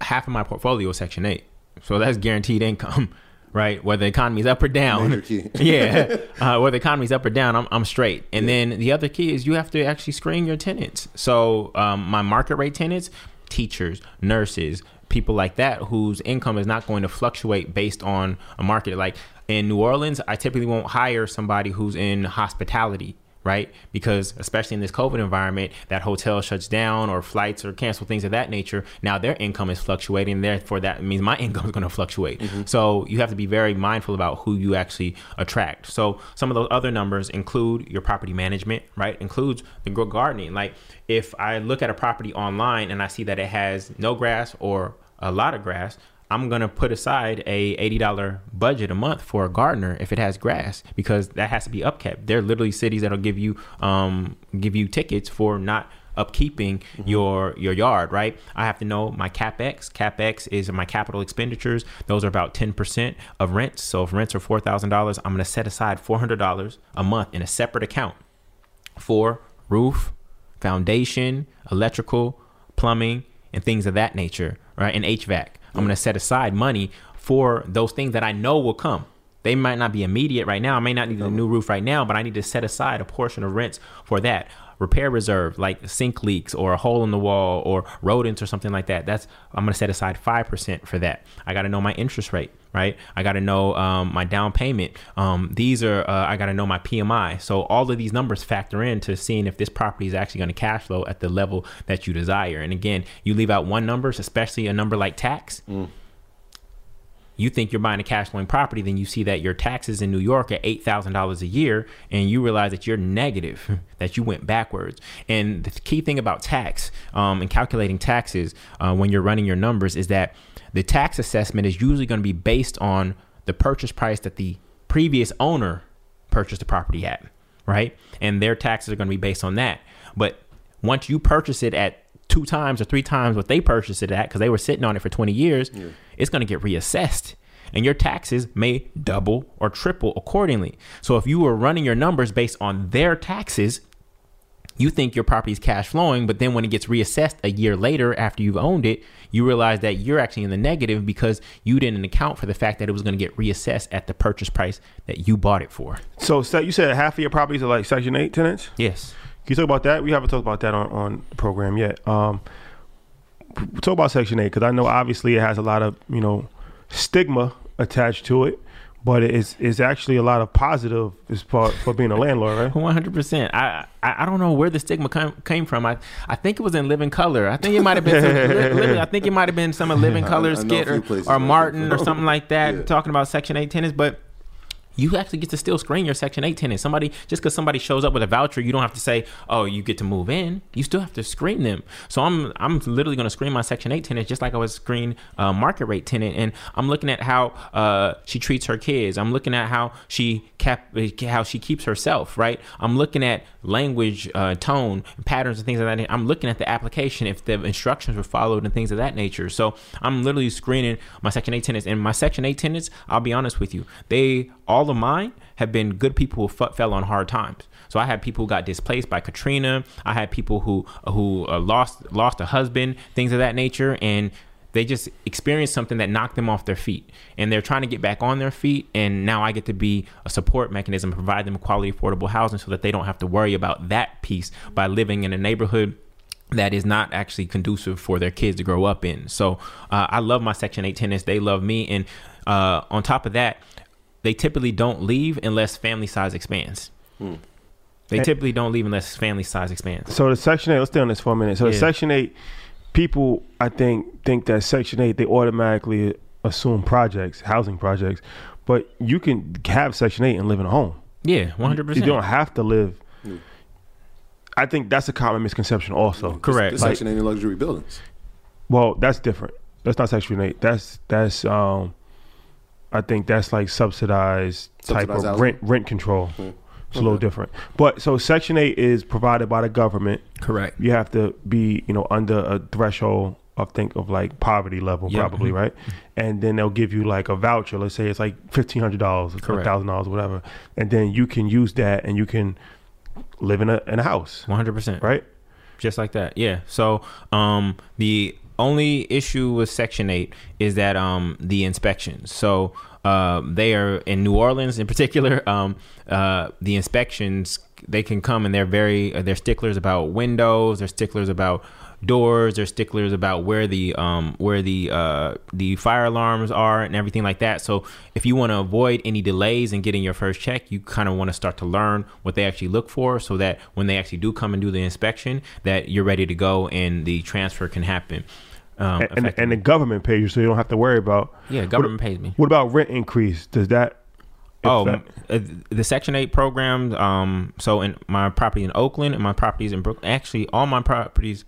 half of my portfolio is Section Eight, so that's guaranteed income, right? Whether the economy's up or down. Yeah, uh, whether the economy's up or down, I'm, I'm straight. And then the other key is you have to actually screen your tenants. So um, my market rate tenants, teachers, nurses, people like that, whose income is not going to fluctuate based on a market. Like in New Orleans, I typically won't hire somebody who's in hospitality right? Because especially in this COVID environment, that hotel shuts down or flights are canceled, things of that nature. Now their income is fluctuating. Therefore, that means my income is going to fluctuate. Mm-hmm. So you have to be very mindful about who you actually attract. So some of those other numbers include your property management, right? Includes the gardening. Like if I look at a property online and I see that it has no grass or a lot of grass, I'm gonna put aside a eighty dollar budget a month for a gardener if it has grass because that has to be upkept. There are literally cities that'll give you um, give you tickets for not upkeeping your your yard. Right? I have to know my capex. Capex is my capital expenditures. Those are about ten percent of rents. So if rents are four thousand dollars, I'm gonna set aside four hundred dollars a month in a separate account for roof, foundation, electrical, plumbing, and things of that nature, right? And HVAC. I'm going to set aside money for those things that I know will come. They might not be immediate right now. I may not need a new roof right now, but I need to set aside a portion of rents for that. Repair reserve, like sink leaks or a hole in the wall or rodents or something like that. That's I'm gonna set aside five percent for that. I got to know my interest rate, right? I got to know um, my down payment. Um, these are uh, I got to know my PMI. So all of these numbers factor into seeing if this property is actually going to cash flow at the level that you desire. And again, you leave out one number, especially a number like tax you think you're buying a cash flowing property, then you see that your taxes in New York are eight thousand dollars a year, and you realize that you're negative, that you went backwards. And the key thing about tax um, and calculating taxes uh, when you're running your numbers is that the tax assessment is usually going to be based on the purchase price that the previous owner purchased the property at, right? And their taxes are going to be based on that. But once you purchase it at two times or three times what they purchased it at because they were sitting on it for 20 years, it's going to get reassessed. And your taxes may double or triple accordingly. So if you were running your numbers based on their taxes, you think your property is cash flowing, but then when it gets reassessed a year later after you've owned it, you realize that you're actually in the negative because you didn't account for the fact that it was going to get reassessed at the purchase price that you bought it for. So, so you said half of your properties are like Section 8 tenants? Yes. Can you talk about that? We haven't talked about that on, on the program yet. Um, talk about Section 8 because I know obviously it has a lot of, you know, stigma attached to it. but it's it's actually a lot of positive as part for being a landlord, right? One hundred percent. I I I don't know where the stigma come, came from. I I think it was in Living Color. I think it might have been. Some, Living- I think it might have been some of Living I- Color I know a skit or, or Martin or something like that Yeah. talking about Section Eight tenants, but. You actually get to still screen your Section 8 tenants. Somebody, just because somebody shows up with a voucher, you don't have to say, oh, you get to move in. You still have to screen them. So I'm I'm literally going to screen my Section 8 tenants just like I would screen a market rate tenant. And I'm looking at how uh, she treats her kids. I'm looking at how she cap- how she keeps herself, right? I'm looking at language, uh, tone, patterns, and things of that. I'm looking at the application, if the instructions were followed, and things of that nature. So I'm literally screening my Section 8 tenants. And my Section 8 tenants, I'll be honest with you, they all of mine have been good people who f- fell on hard times. So I had people who got displaced by Katrina. I had people who who uh, lost lost a husband, things of that nature, and they just experienced something that knocked them off their feet. And they're trying to get back on their feet. And now i get to be a support mechanism provide them quality affordable housing so that they don't have to worry about that piece by living in a neighborhood that is not actually conducive for their kids to grow up in. So uh, i love my section 8 tenants. They love me. And uh, on top of that they typically don't leave unless family size expands they Eh. typically don't leave unless family size expands So the Section Eight. Let's stay on this for a minute. So the Section Eight people, I think, think that Section Eight they automatically assume projects, housing projects, but you can have Section Eight and live in a home. yeah 100% You don't have to live. I think that's a common misconception, also. Correct. This Like- section ain't in luxury buildings. Well, that's different. That's not Section Eight. That's that's um, I think that's like subsidized, type of housing? rent rent control. Mm. It's a little different. But so Section Eight is provided by the government. correct You have to be you know under a threshold of think of like poverty level Yeah. probably right, and then they'll give you like a voucher. Let's say it's like fifteen hundred dollars, Correct. thousand dollars, whatever, and then you can use that and you can live in a in a house, 100% right? just like that yeah so um the only issue with section 8 is that um the inspections so uh, they are in New Orleans in particular. Um, uh, the inspections they can come and they're very uh, they're sticklers about windows. They're sticklers about doors. They're sticklers about where the um, where the uh, the fire alarms are and everything like that. So if you want to avoid any delays in getting your first check, you kind of want to start to learn what they actually look for, so that when they actually do come and do the inspection, that you're ready to go and the transfer can happen. Um, And, and, the government pays you, so you don't have to worry about. yeah, government pays me. What about rent increase? Does that? Oh, affect- uh, the Section Eight programs. Um, so in my property in Oakland and my properties in Brooklyn, actually, all my properties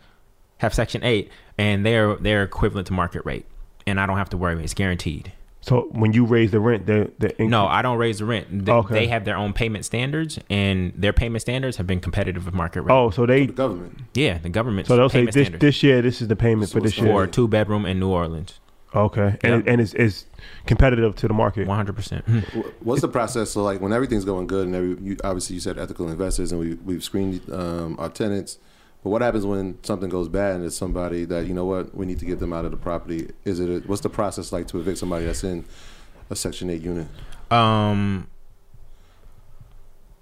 have Section Eight, and they're they're equivalent to market rate, and I don't have to worry. It's guaranteed. So when you raise the rent, they they increase. No, I don't raise the rent. They, Okay. they have their own payment standards, and their payment standards have been competitive with market rate. Oh, so they The government. yeah, the government. so they'll say this standards this year this is the payment So for this year. for two bedroom in New Orleans. Okay, and it, and it's, it's competitive to the market. One hundred percent. What's the process? So, like, when everything's going good, and every, you, obviously you said ethical investors, and we we've screened um, our tenants. But what happens when something goes bad and it's somebody that you know what we need to get them out of the property? Is it a, what's the process like to evict somebody that's in a Section Eight unit? um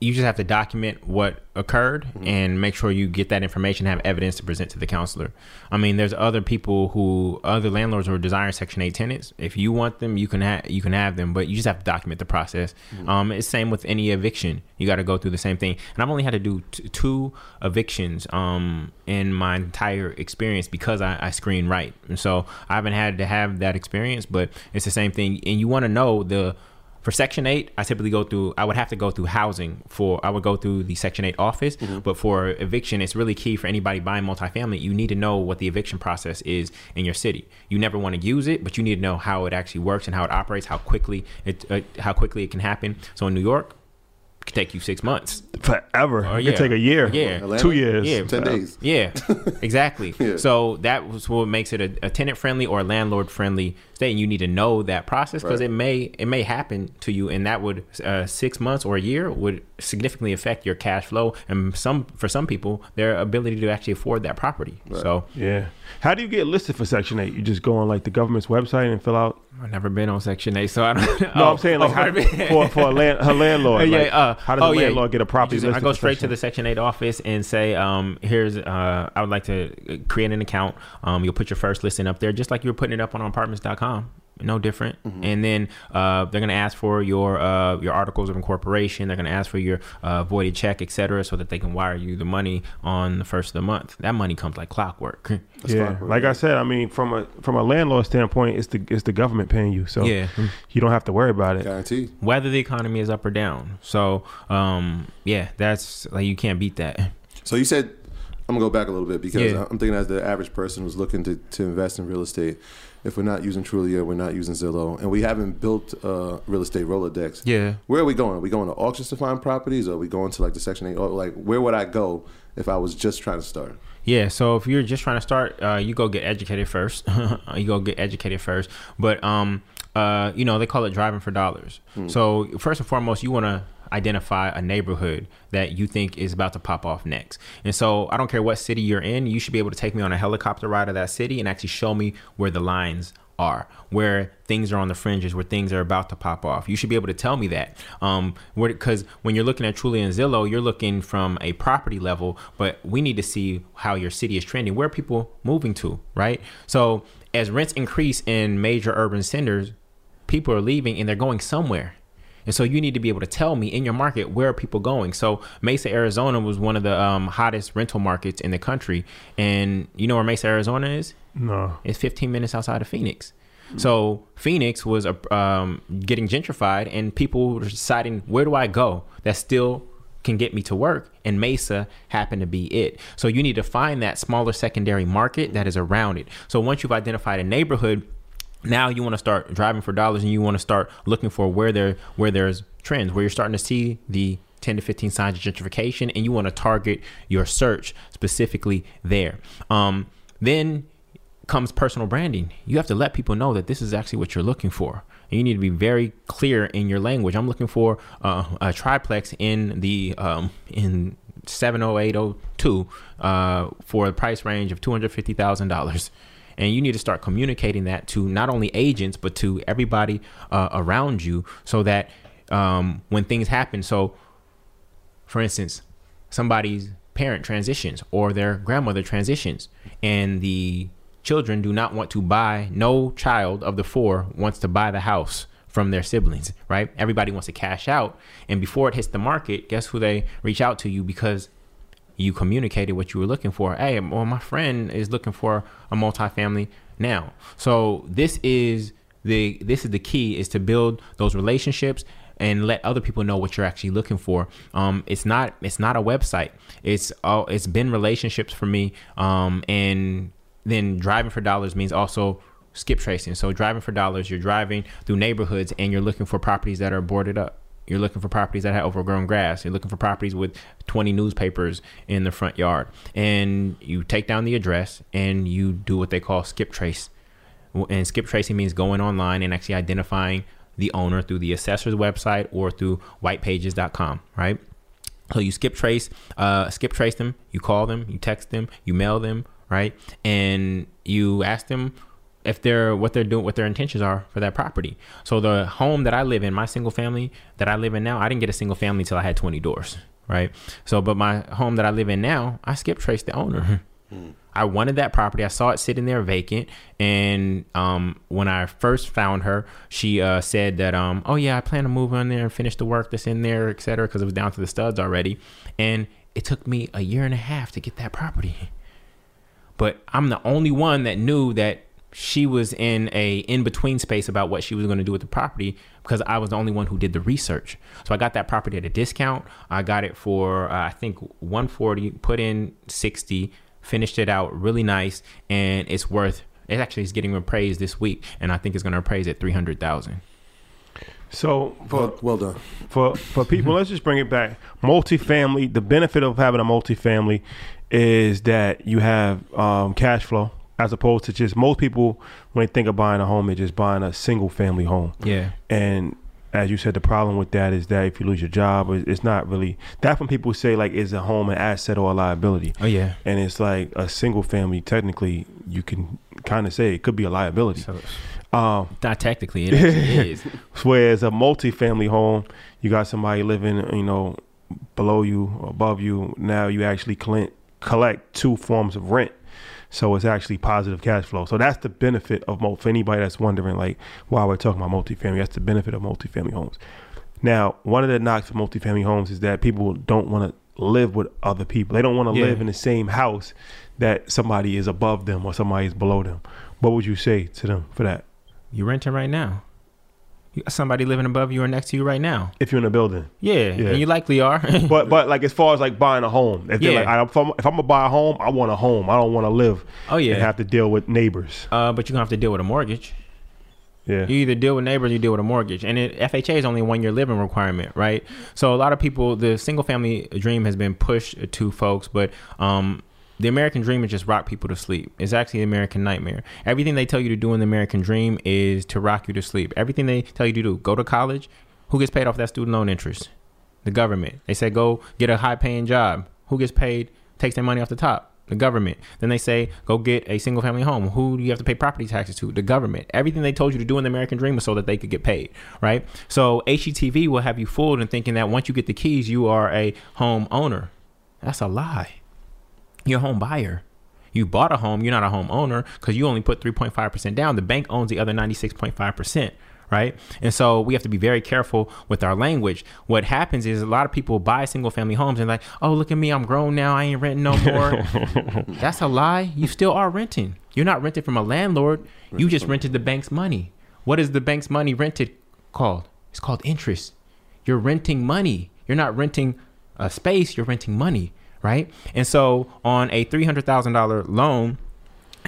you just have to document what occurred and make sure you get that information have evidence to present to the counselor. I mean there's other people who other landlords who are desiring section 8 tenants. If you want them you can have you can have them but you just have to document the process. Um it's same with any eviction. You got to go through the same thing. And i've only had to do t- two evictions um in my entire experience because I, I screen right. And so i haven't had to have that experience but it's the same thing. And you want to know the for Section 8, I typically go through, I would have to go through housing for, I would go through the Section 8 office. But for eviction, it's really key for anybody buying multifamily. You need to know what the eviction process is in your city. You never want to use it, but you need to know how it actually works and how it operates, how quickly it, uh, how quickly it can happen. So in New York, it could take you six months. Forever. Oh, it yeah. could take a year. Yeah. Atlanta? Two years. Yeah. Ten days. Yeah, exactly. Yeah. So that was what makes it a, a tenant friendly or landlord friendly state. And you need to know that process because Right. it may it may happen to you, and that would uh, six months or a year would significantly affect your cash flow and some for some people their ability to actually afford that property. So Yeah. How do you get listed for Section 8? You just go on like the government's website and fill out. I've never been on Section Eight, so I don't. No, oh, I'm saying like oh, how, for- for for a, land, a landlord. yeah, like, uh, how does oh, a yeah. landlord get a property just- I go for straight to the Section 8 office and say, um, here's, uh, I would like to create an account. Um, you'll put your first listing up there, just like you were putting it up on apartments.com. no different. Mm-hmm. And then uh, they're gonna ask for your uh, your articles of incorporation. They're gonna ask for your uh, voided check, etc., so that they can wire you the money on the first of the month. That money comes like clockwork. yeah, fine. like I said, I mean, from a from a landlord standpoint, it's the it's the government paying you, so Yeah. you don't have to worry about it. Guaranteed. Whether the economy is up or down. So um, yeah, that's like you can't beat that. So you said I'm gonna go back a little bit because Yeah. I'm thinking as the average person who's looking to, to invest in real estate, if we're not using Trulia, we're not using Zillow, and we haven't built uh, real estate Rolodex. Yeah. Where are we going? Are we going to auctions to find properties? Or are we going to like the Section Eight? Or like where would I go if I was just trying to start? Yeah, so if you're just trying to start, uh, you go get educated first. you go get educated first. But um, uh, you know, they call it driving for dollars. So first and foremost, you want to identify a neighborhood that you think is about to pop off next. And so I don't care what city you're in, you should be able to take me on a helicopter ride of that city and actually show me where the lines are, where things are on the fringes, where things are about to pop off. You should be able to tell me that. Um, because when you're looking at Trulia and Zillow, you're looking from a property level, but we need to see how your city is trending. Where are people moving to, right? So as rents increase in major urban centers, people are leaving and they're going somewhere. And so you need to be able to tell me in your market where are people going. So Mesa, Arizona was one of the um, hottest rental markets in the country. And you know where Mesa, Arizona is? No, It's 15 minutes outside of Phoenix. So Phoenix was uh, um, getting gentrified, and people were deciding where do I go that still can get me to work. And Mesa happened to be it. So you need to find that smaller secondary market that is around it. So once you've identified a neighborhood, now you want to start driving for dollars, and you want to start looking for where there where there's trends, where you're starting to see the 10 to 15 signs of gentrification, and you want to target your search specifically there. Um, then comes personal branding. You have to let people know that this is actually what you're looking for. And you need to be very clear in your language. I'm looking for uh, a triplex in the um, in 70802 uh, for a price range of $250,000. And you need to start communicating that to not only agents but to everybody uh, around you, so that um, when things happen, so for instance, somebody's parent transitions or their grandmother transitions, and the children do not want to buy, no child of the four wants to buy the house from their siblings, right? Everybody wants to cash out. And before it hits the market, guess who they reach out to you because you communicated what you were looking for. Hey, well, my friend is looking for a multifamily now. So this is the this is the key is to build those relationships and let other people know what you're actually looking for. Um, it's not it's not a website. It's all it's been relationships for me. Um, and then driving for dollars means also skip tracing. So driving for dollars, you're driving through neighborhoods and you're looking for properties that are boarded up. You're looking for properties that have overgrown grass. You're looking for properties with 20 newspapers in the front yard. And you take down the address and you do what they call skip trace. And skip tracing means going online and actually identifying the owner through the assessor's website or through whitepages.com, right? So you skip trace, uh, skip trace them. You call them, you text them, you mail them, right? And you ask them if they're what they're doing, what their intentions are for that property. So the home that I live in, my single family that I live in now, I didn't get a single family until I had 20 doors, right? So, but my home that I live in now, I skip traced the owner. I wanted that property. I saw it sitting there vacant, and um, when I first found her, she uh, said that, um, "Oh yeah, I plan to move on there and finish the work that's in there, et cetera," because it was down to the studs already. And it took me a year and a half to get that property. But I'm the only one that knew that she was in a in between space about what she was going to do with the property because I was the only one who did the research. So I got that property at a discount. I got it for uh, I think 140, put in 60, finished it out really nice, and it's worth. It actually is getting appraised this week, and I think it's going to appraise at three hundred thousand. so for Well, well done. for for people, let's just bring it back. Multifamily. The benefit of having a multifamily is that you have um, cash flow, as opposed to just most people when they think of buying a home, they're just buying a single family home. Yeah, And as you said, the problem with that is that if you lose your job, it's not really. That's when people say like, is a home an asset or a liability? oh yeah. And it's like a single family. Technically, you can kind of say it could be a liability. So Um, not technically, it is. Whereas a multi-family home, you got somebody living, you know, below you, above you. Now you actually collect two forms of rent. So it's actually positive cash flow. So that's the benefit of mo for anybody that's wondering like why we're talking about multifamily. That's the benefit of multifamily homes. Now, one of the knocks for multifamily homes is that people don't want to live with other people. They don't want to Yeah. live in the same house that somebody is above them or somebody is below them. What would you say to them for that? You're renting right now. Somebody living above you or next to you right now. If you're in a building. Yeah, Yeah. and you likely are. But but like as far as like buying a home, if Yeah. like I, if, I'm, if I'm gonna buy a home, I want a home. I don't want to live. Oh, yeah. and have to deal with neighbors. uh, but you're gonna have to deal with a mortgage. Yeah, You either deal with neighbors, or you deal with a mortgage, and it, FHA is only one year living requirement, right? So a lot of people, the single family dream has been pushed to folks, but um, the American dream is just rock people to sleep. It's actually the American nightmare. Everything they tell you to do in the American dream is to rock you to sleep. Everything they tell you to do, go to college. Who gets paid off that student loan interest? The government. They say go get a high paying job. Who gets paid? Takes their money off the top. The government. Then they say go get a single family home. Who do you have to pay property taxes to? The government. Everything they told you to do in the American dream was so that they could get paid, right? So HGTV will have you fooled in thinking that once you get the keys, you are a home owner. That's a lie. You're a home buyer. You bought a home, you're not a home owner because you only put 3.5% down. The bank owns the other 96.5%, right? And so we have to be very careful with our language. What happens is a lot of people buy single family homes and like, oh, look at me, I'm grown now, I ain't renting no more. That's a lie. You still are renting. You're not renting from a landlord, you just rented the bank's money. What is the bank's money rented called? It's called interest. You're renting money. You're not renting a space, you're renting money, right? And so on a $300,000 loan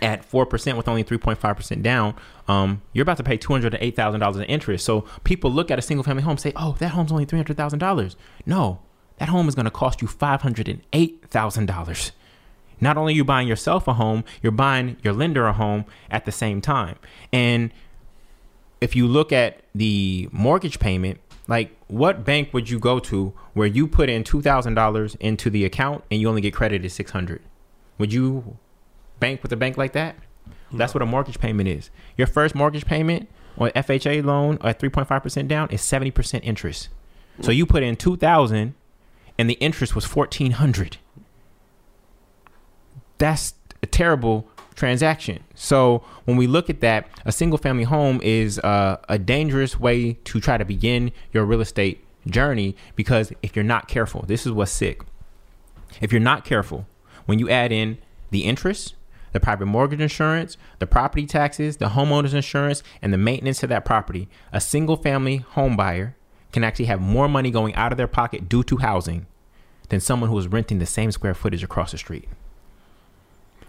at 4% with only 3.5% down, um, you're about to pay $208,000 in interest. So people look at a single family home and say, oh, that home's only $300,000. No, that home is going to cost you $508,000. Not only are you buying yourself a home, you're buying your lender a home at the same time. And if you look at the mortgage payment, like what bank would you go to where you put in two thousand dollars into the account and you only get credited six hundred? Would you bank with a bank like that? That's what a mortgage payment is. Your first mortgage payment on FHA loan at three point five percent down is seventy percent interest. So you put in two thousand, and the interest was fourteen hundred. That's a terrible transaction. So when we look at that, a single family home is uh, a dangerous way to try to begin your real estate journey because if you're not careful, this is what's sick. If you're not careful, when you add in the interest, the private mortgage insurance, the property taxes, the homeowner's insurance, and the maintenance of that property, a single family home buyer can actually have more money going out of their pocket due to housing than someone who is renting the same square footage across the street.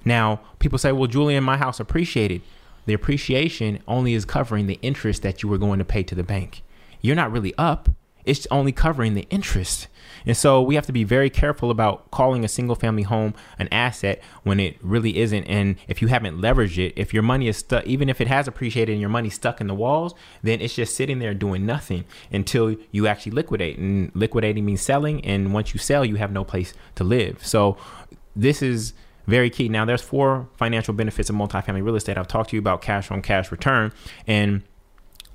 Now, people say, well, Julian, my house appreciated. The appreciation only is covering the interest that you were going to pay to the bank. You're not really up, it's only covering the interest. And so we have to be very careful about calling a single family home an asset when it really isn't. And if you haven't leveraged it, if your money is stuck, even if it has appreciated and your money's stuck in the walls, then it's just sitting there doing nothing until you actually liquidate. And liquidating means selling. And once you sell, you have no place to live. So this is very key. Now, there's four financial benefits of multifamily real estate. I've talked to you about cash on cash return, and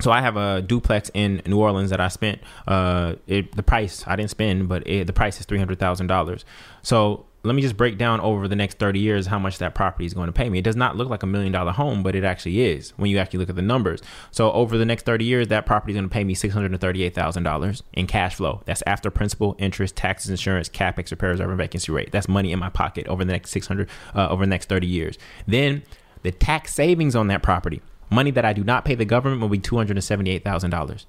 so I have a duplex in New Orleans that I spent. Uh, it, the price I didn't spend, but it, the price is three hundred thousand dollars. So let me just break down over the next 30 years how much that property is going to pay me. It does not look like a million dollar home, but it actually is when you actually look at the numbers. So over the next 30 years, that property is going to pay me $638,000 in cash flow. That's after principal, interest, taxes, insurance, capex, repairs, and vacancy rate. That's money in my pocket over the next 600 uh, over the next 30 years. Then the tax savings on that property, money that I do not pay the government, will be $278,000.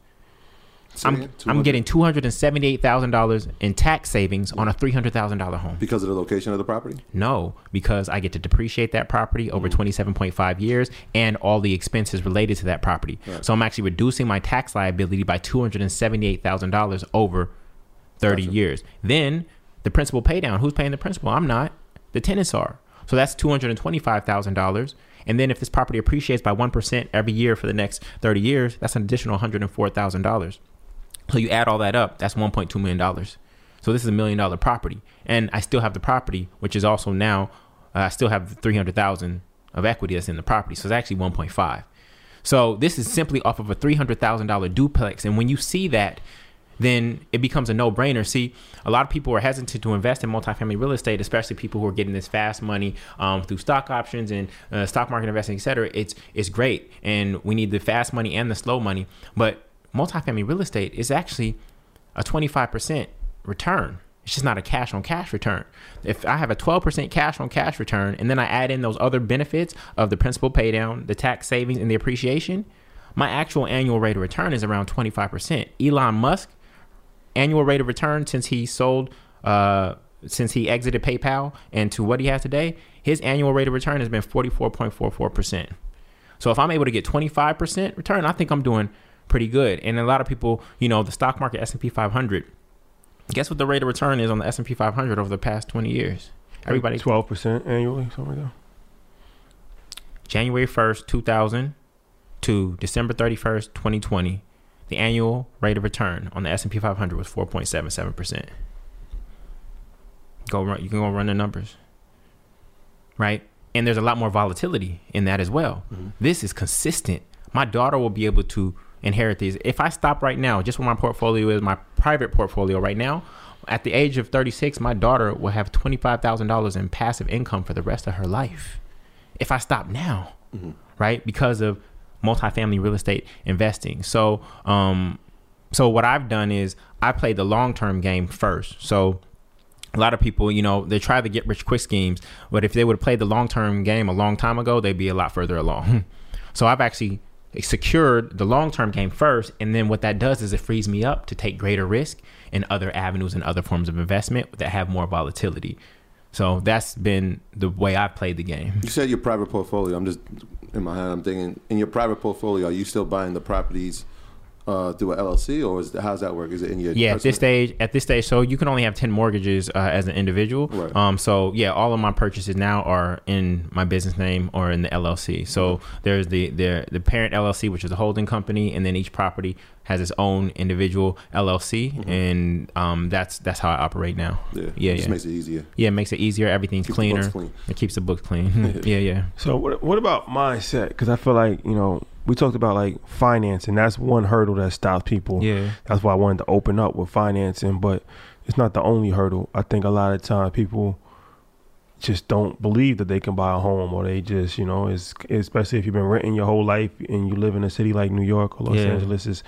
I'm, I'm getting two hundred and seventy-eight thousand dollars in tax savings on a three hundred thousand dollar home. because of the location of the property. No, because I get to depreciate that property over mm. 27.5 years and all the expenses related to that property. So I'm actually reducing my tax liability by $278,000 over 30 years. Then the principal pay down, who's paying the principal? I'm not. The tenants are. So that's $225,000. And then if this property appreciates by 1% every year for the next 30 years, that's an additional $104,000. So you add all that up, that's $1.2 million. So this is a million dollar property. And I still have the property, which is also now, uh, I still have 300,000 of equity that's in the property. So it's actually 1.5. So this is simply off of a $300,000 duplex. And when you see that, then it becomes a no-brainer. See, a lot of people are hesitant to invest in multifamily real estate, especially people who are getting this fast money um, through stock options and uh, stock market investing, et cetera. It's it's great, and we need the fast money and the slow money. But multifamily real estate is actually a 25% return. It's just not a cash on cash return. If I have a 12% cash on cash return and then I add in those other benefits of the principal pay down, the tax savings, and the appreciation, my actual annual rate of return is around 25%. Elon Musk, annual rate of return since he sold, uh, since he exited PayPal and to what he has today, his annual rate of return has been 44.44%. So if I'm able to get 25% return, I think I'm doing pretty good. And a lot of people, you know, the stock market S&P 500, guess what the rate of return is on the S&P 500 over the past 20 years? Everybody twelve percent annually, something like that. January 1st, 2000 to December 31st, 2020, the annual rate of return on the S&P 500 was 4.77%. Go run, you can go run the numbers. Right? And there's a lot more volatility in that as well. Mm-hmm. This is consistent. My daughter will be able to inherit these. If I stop right now, just where my portfolio is, my private portfolio right now, at the age of 36, my daughter will have $25,000 in passive income for the rest of her life. If I stop now, right? Because of multifamily real estate investing. So, um, so what I've done is I played the long term game first. So a lot of people, you know, they try to get rich quick schemes, but if they would have played the long term game a long time ago, they'd be a lot further along. so I've actually secured the long term game first, and then what that does is it frees me up to take greater risk in other avenues and other forms of investment that have more volatility. So that's been the way I've played the game. You said your private portfolio. I'm just in my head. I'm thinking in your private portfolio, are you still buying the properties uh, through an LLC, or is how's that work? Is it in your Yeah, at this stage, at this stage, so you can only have ten mortgages uh, as an individual. Right. Um, so yeah, all of my purchases now are in my business name or in the LLC. So there's the the the parent LLC, which is a holding company, and then each property has its own individual LLC, and um, that's that's how I operate now. Yeah, yeah, it just yeah. makes it easier. Yeah, it makes it easier. Everything's Keep the books cleaner. clean. It keeps the books clean. yeah, yeah. So what what about mindset? Because I feel like you know we talked about like financing. That's one hurdle that stops people. Yeah. That's why I wanted to open up with financing, but it's not the only hurdle. I think a lot of times people just don't believe that they can buy a home, or they just you know, it's, especially if you've been renting your whole life and you live in a city like New York or Los Yeah. Angeles, is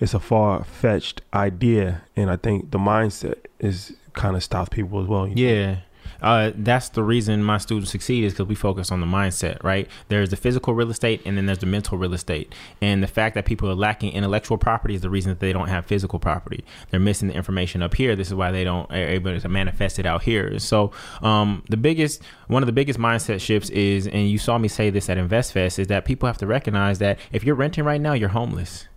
it's a far fetched idea, and I think the mindset is kind of stops people as well. you know? Uh, that's the reason my students succeed is because we focus on the mindset, right? There's the physical real estate and then there's the mental real estate. And the fact that people are lacking intellectual property is the reason that they don't have physical property. They're missing the information up here. This is why they don't are able to manifest it out here. So, um, the biggest, one of the biggest mindset shifts is, and you saw me say this at InvestFest, is that people have to recognize that if you're renting right now, you're homeless.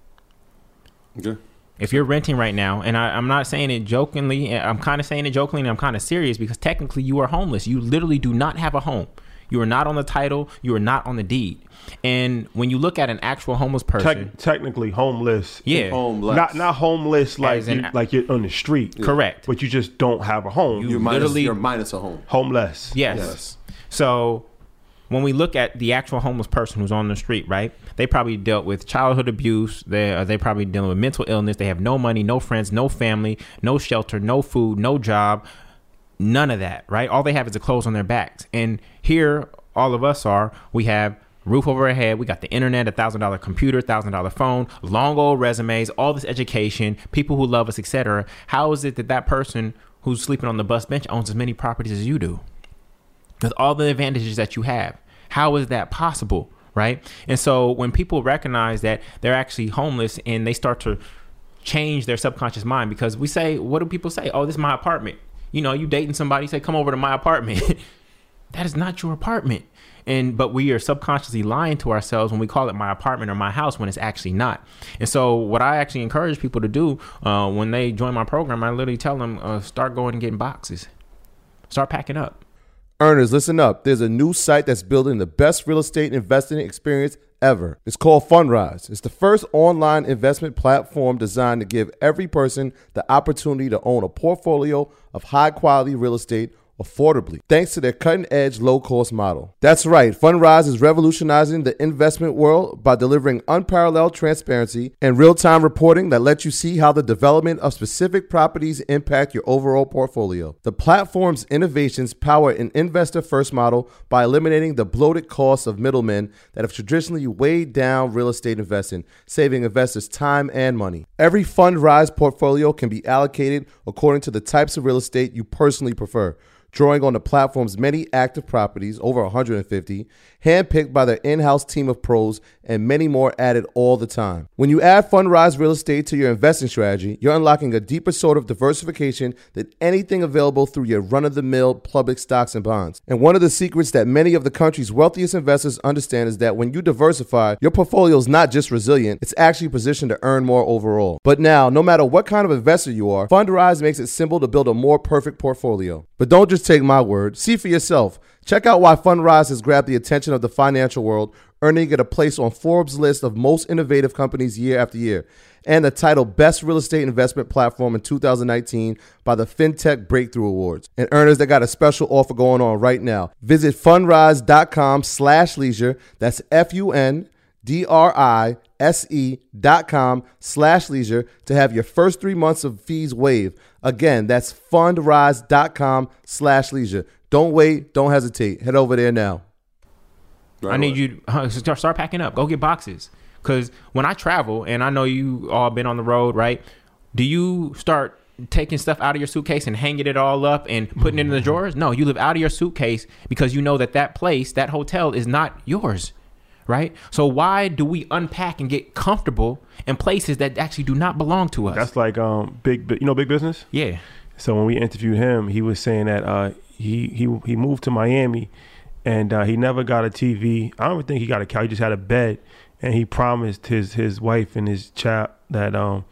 Okay. If you're renting right now, and I, I'm not saying it jokingly, eh, I'm kind of saying it jokingly, and I'm kind of serious because technically you are homeless. You literally do not have a home. You are not on the title. You are not on the deed. And when you look at an actual homeless person, Tec- technically homeless. yeah, Homeless. Not not homeless like As in- you, like you're on the street. correct. But you just don't have a home. You You're minus, literally- you're minus a home. homeless. Yes. Yes. So when we look at the actual homeless person who's on the street, right? They probably dealt with childhood abuse. They uh, they probably dealing with mental illness. They have no money, no friends, no family, no shelter, no food, no job, none of that, right? All they have is the clothes on their backs. And here, all of us are. We have roof over our head. We got the internet, a thousand dollar computer, thousand dollar phone, long old resumes, all this education, people who love us, etc. How is it that that person who's sleeping on the bus bench owns as many properties as you do? with all the advantages that you have. How is that possible? Right. And so when people recognize that they're actually homeless and they start to change their subconscious mind, because we say, what do people say? Oh, this is my apartment. You know, you dating somebody, say, come over to my apartment. that is not your apartment. And but we are subconsciously lying to ourselves when we call it my apartment or my house when it's actually not. And so what I actually encourage people to do uh, when they join my program, I literally tell them uh, start going and getting boxes, start packing up. Earners, listen up. There's a new site that's building the best real estate investing experience ever. It's called Fundrise. It's the first online investment platform designed to give every person the opportunity to own a portfolio of high quality real estate affordably thanks to their cutting edge low cost model. That's right, Fundrise is revolutionizing the investment world by delivering unparalleled transparency and real time reporting that lets you see how the development of specific properties impact your overall portfolio. The platform's innovations power an investor first model by eliminating the bloated costs of middlemen that have traditionally weighed down real estate investing, saving investors time and money. Every Fundrise portfolio can be allocated according to the types of real estate you personally prefer drawing on the platform's many active properties, over 150, handpicked by their in house team of pros, and many more added all the time. When you add Fundrise Real Estate to your investing strategy, you're unlocking a deeper sort of diversification than anything available through your run of the mill public stocks and bonds. And one of the secrets that many of the country's wealthiest investors understand is that when you diversify, your portfolio is not just resilient, it's actually positioned to earn more overall. But now, no matter what kind of investor you are, Fundrise makes it simple to build a more perfect portfolio. But don't just take my word, see for yourself. Check out why Fundrise has grabbed the attention of the financial world, earning it a place on Forbes' list of most innovative companies year after year, and the title Best Real Estate Investment Platform in 2019 by the FinTech Breakthrough Awards. And earners that got a special offer going on right now. Visit fundrise.com slash leisure. That's F-U-N D-R-I-S-E dot com slash leisure to have your first three months of fees waived. Again, that's fundrise.com slash leisure. Don't wait. Don't hesitate. Head over there now. I need you to start, start packing up. Go get boxes. Because when I travel, and I know you all been on the road, right? Do you start taking stuff out of your suitcase and hanging it all up and putting it in the drawers? No, you live out of your suitcase because you know that that place, that hotel is not yours, right? So why do we unpack and get comfortable in places that actually do not belong to us? That's like um big, you know, big business. yeah. So when we interviewed him, he was saying that uh, he he he moved to Miami, and uh, he never got a TV. I don't think he got a couch. He just had a bed, and he promised his his wife and his child that um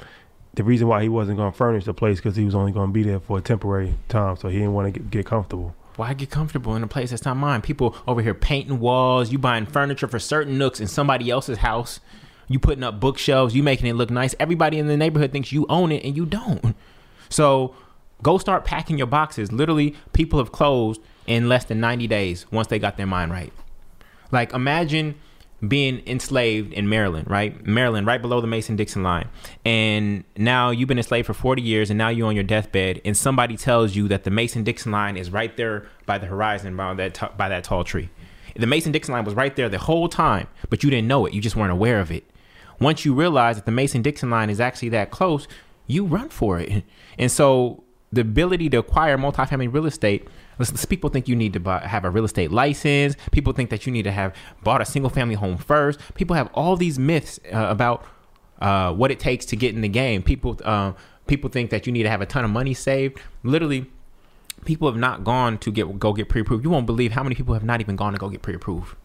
the reason why he wasn't going to furnish the place because he was only going to be there for a temporary time, so he didn't want to get, get comfortable. Why get comfortable in a place that's not mine? People over here painting walls, you buying furniture for certain nooks in somebody else's house, you putting up bookshelves, you making it look nice. Everybody in the neighborhood thinks you own it and you don't. So go start packing your boxes. Literally, people have closed in less than 90 days once they got their mind right. Like imagine being enslaved in Maryland, right? Maryland, right below the Mason Dixon line. And now you've been enslaved for 40 years and now you're on your deathbed and somebody tells you that the Mason Dixon line is right there by the horizon by that t- by that tall tree. The Mason Dixon line was right there the whole time, but you didn't know it. You just weren't aware of it. Once you realize that the Mason Dixon line is actually that close, you run for it. And so the ability to acquire multifamily real estate listen, people think you need to buy, have a real estate license. People think that you need to have bought a single family home first. People have all these myths uh, about uh, what it takes to get in the game. People uh, people think that you need to have a ton of money saved. Literally people have not gone to get go get pre-approved. You won't believe how many people have not even gone to go get pre-approved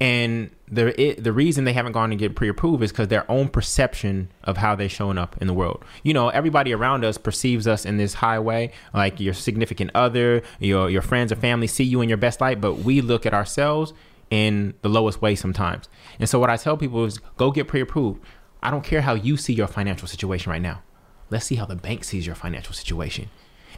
and the it, the reason they haven't gone to get pre-approved is because their own perception of how they're showing up in the world. You know, everybody around us perceives us in this high way, like your significant other, your your friends or family see you in your best light, but we look at ourselves in the lowest way sometimes. And so what I tell people is go get pre-approved. I don't care how you see your financial situation right now. Let's see how the bank sees your financial situation.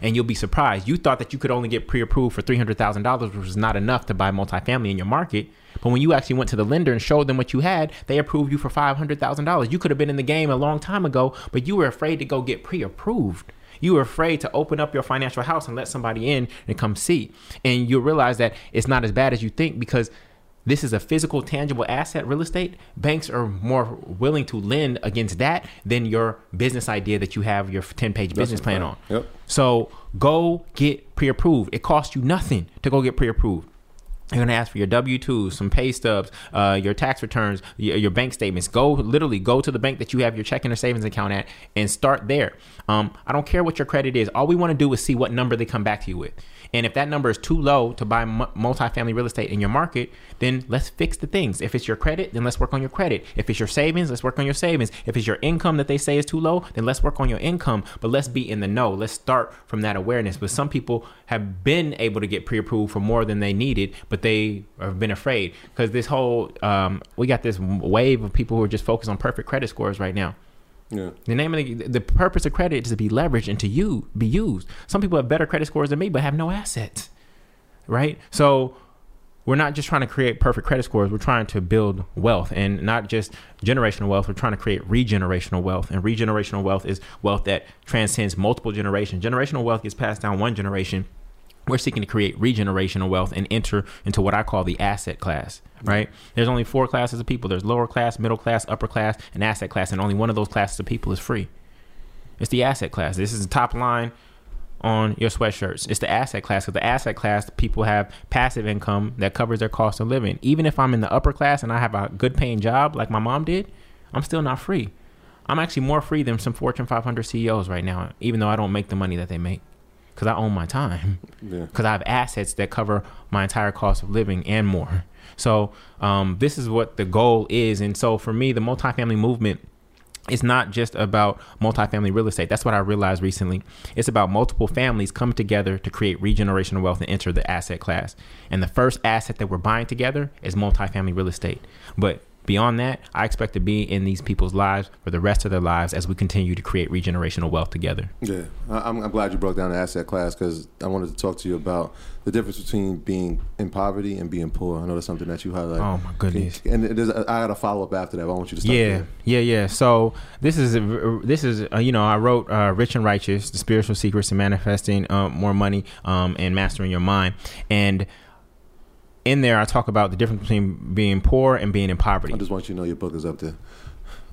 And you'll be surprised. You thought that you could only get pre-approved for three hundred thousand dollars, which was not enough to buy multifamily in your market. But when you actually went to the lender and showed them what you had, they approved you for five hundred thousand dollars. You could have been in the game a long time ago, but you were afraid to go get pre-approved. You were afraid to open up your financial house and let somebody in and come see. And you'll realize that it's not as bad as you think because this is a physical, tangible asset, real estate. Banks are more willing to lend against that than your business idea that you have your 10 page business plan fact. on. Yep. So go get pre approved. It costs you nothing to go get pre approved. They're gonna ask for your W twos, some pay stubs, uh, your tax returns, your, your bank statements. Go literally go to the bank that you have your checking or savings account at, and start there. Um, I don't care what your credit is. All we want to do is see what number they come back to you with. And if that number is too low to buy mu- multifamily real estate in your market, then let's fix the things. If it's your credit, then let's work on your credit. If it's your savings, let's work on your savings. If it's your income that they say is too low, then let's work on your income. But let's be in the know. Let's start from that awareness. But some people have been able to get pre-approved for more than they needed, but they have been afraid because this whole um, we got this wave of people who are just focused on perfect credit scores right now. Yeah. The name of the, the purpose of credit is to be leveraged and to you be used. Some people have better credit scores than me, but have no assets, right? So we're not just trying to create perfect credit scores. We're trying to build wealth and not just generational wealth. We're trying to create regenerational wealth. And regenerational wealth is wealth that transcends multiple generations. Generational wealth gets passed down one generation. We're seeking to create regenerational wealth and enter into what I call the asset class, right? There's only four classes of people there's lower class, middle class, upper class, and asset class. And only one of those classes of people is free. It's the asset class. This is the top line on your sweatshirts. It's the asset class. Because the asset class, people have passive income that covers their cost of living. Even if I'm in the upper class and I have a good paying job like my mom did, I'm still not free. I'm actually more free than some Fortune 500 CEOs right now, even though I don't make the money that they make. Because I own my time. Yeah. Because I have assets that cover my entire cost of living and more. So um, this is what the goal is. And so for me, the multifamily movement it's not just about multifamily real estate. That's what I realized recently. It's about multiple families coming together to create regenerational wealth and enter the asset class. And the first asset that we're buying together is multifamily real estate. But beyond that, I expect to be in these people's lives for the rest of their lives as we continue to create regenerational wealth together. Yeah, I'm, I'm glad you broke down the asset class because I wanted to talk to you about the difference between being in poverty and being poor. I know that's something that you highlight. Oh, my goodness. And I got a follow up after that. I want you to. Yeah, there. yeah, yeah. So this is a, this is uh, you know I wrote uh, "Rich and Righteous: The Spiritual Secrets to Manifesting uh, More Money um, and Mastering Your Mind," and in there I talk about the difference between being poor and being in poverty. I just want you to know your book is up there.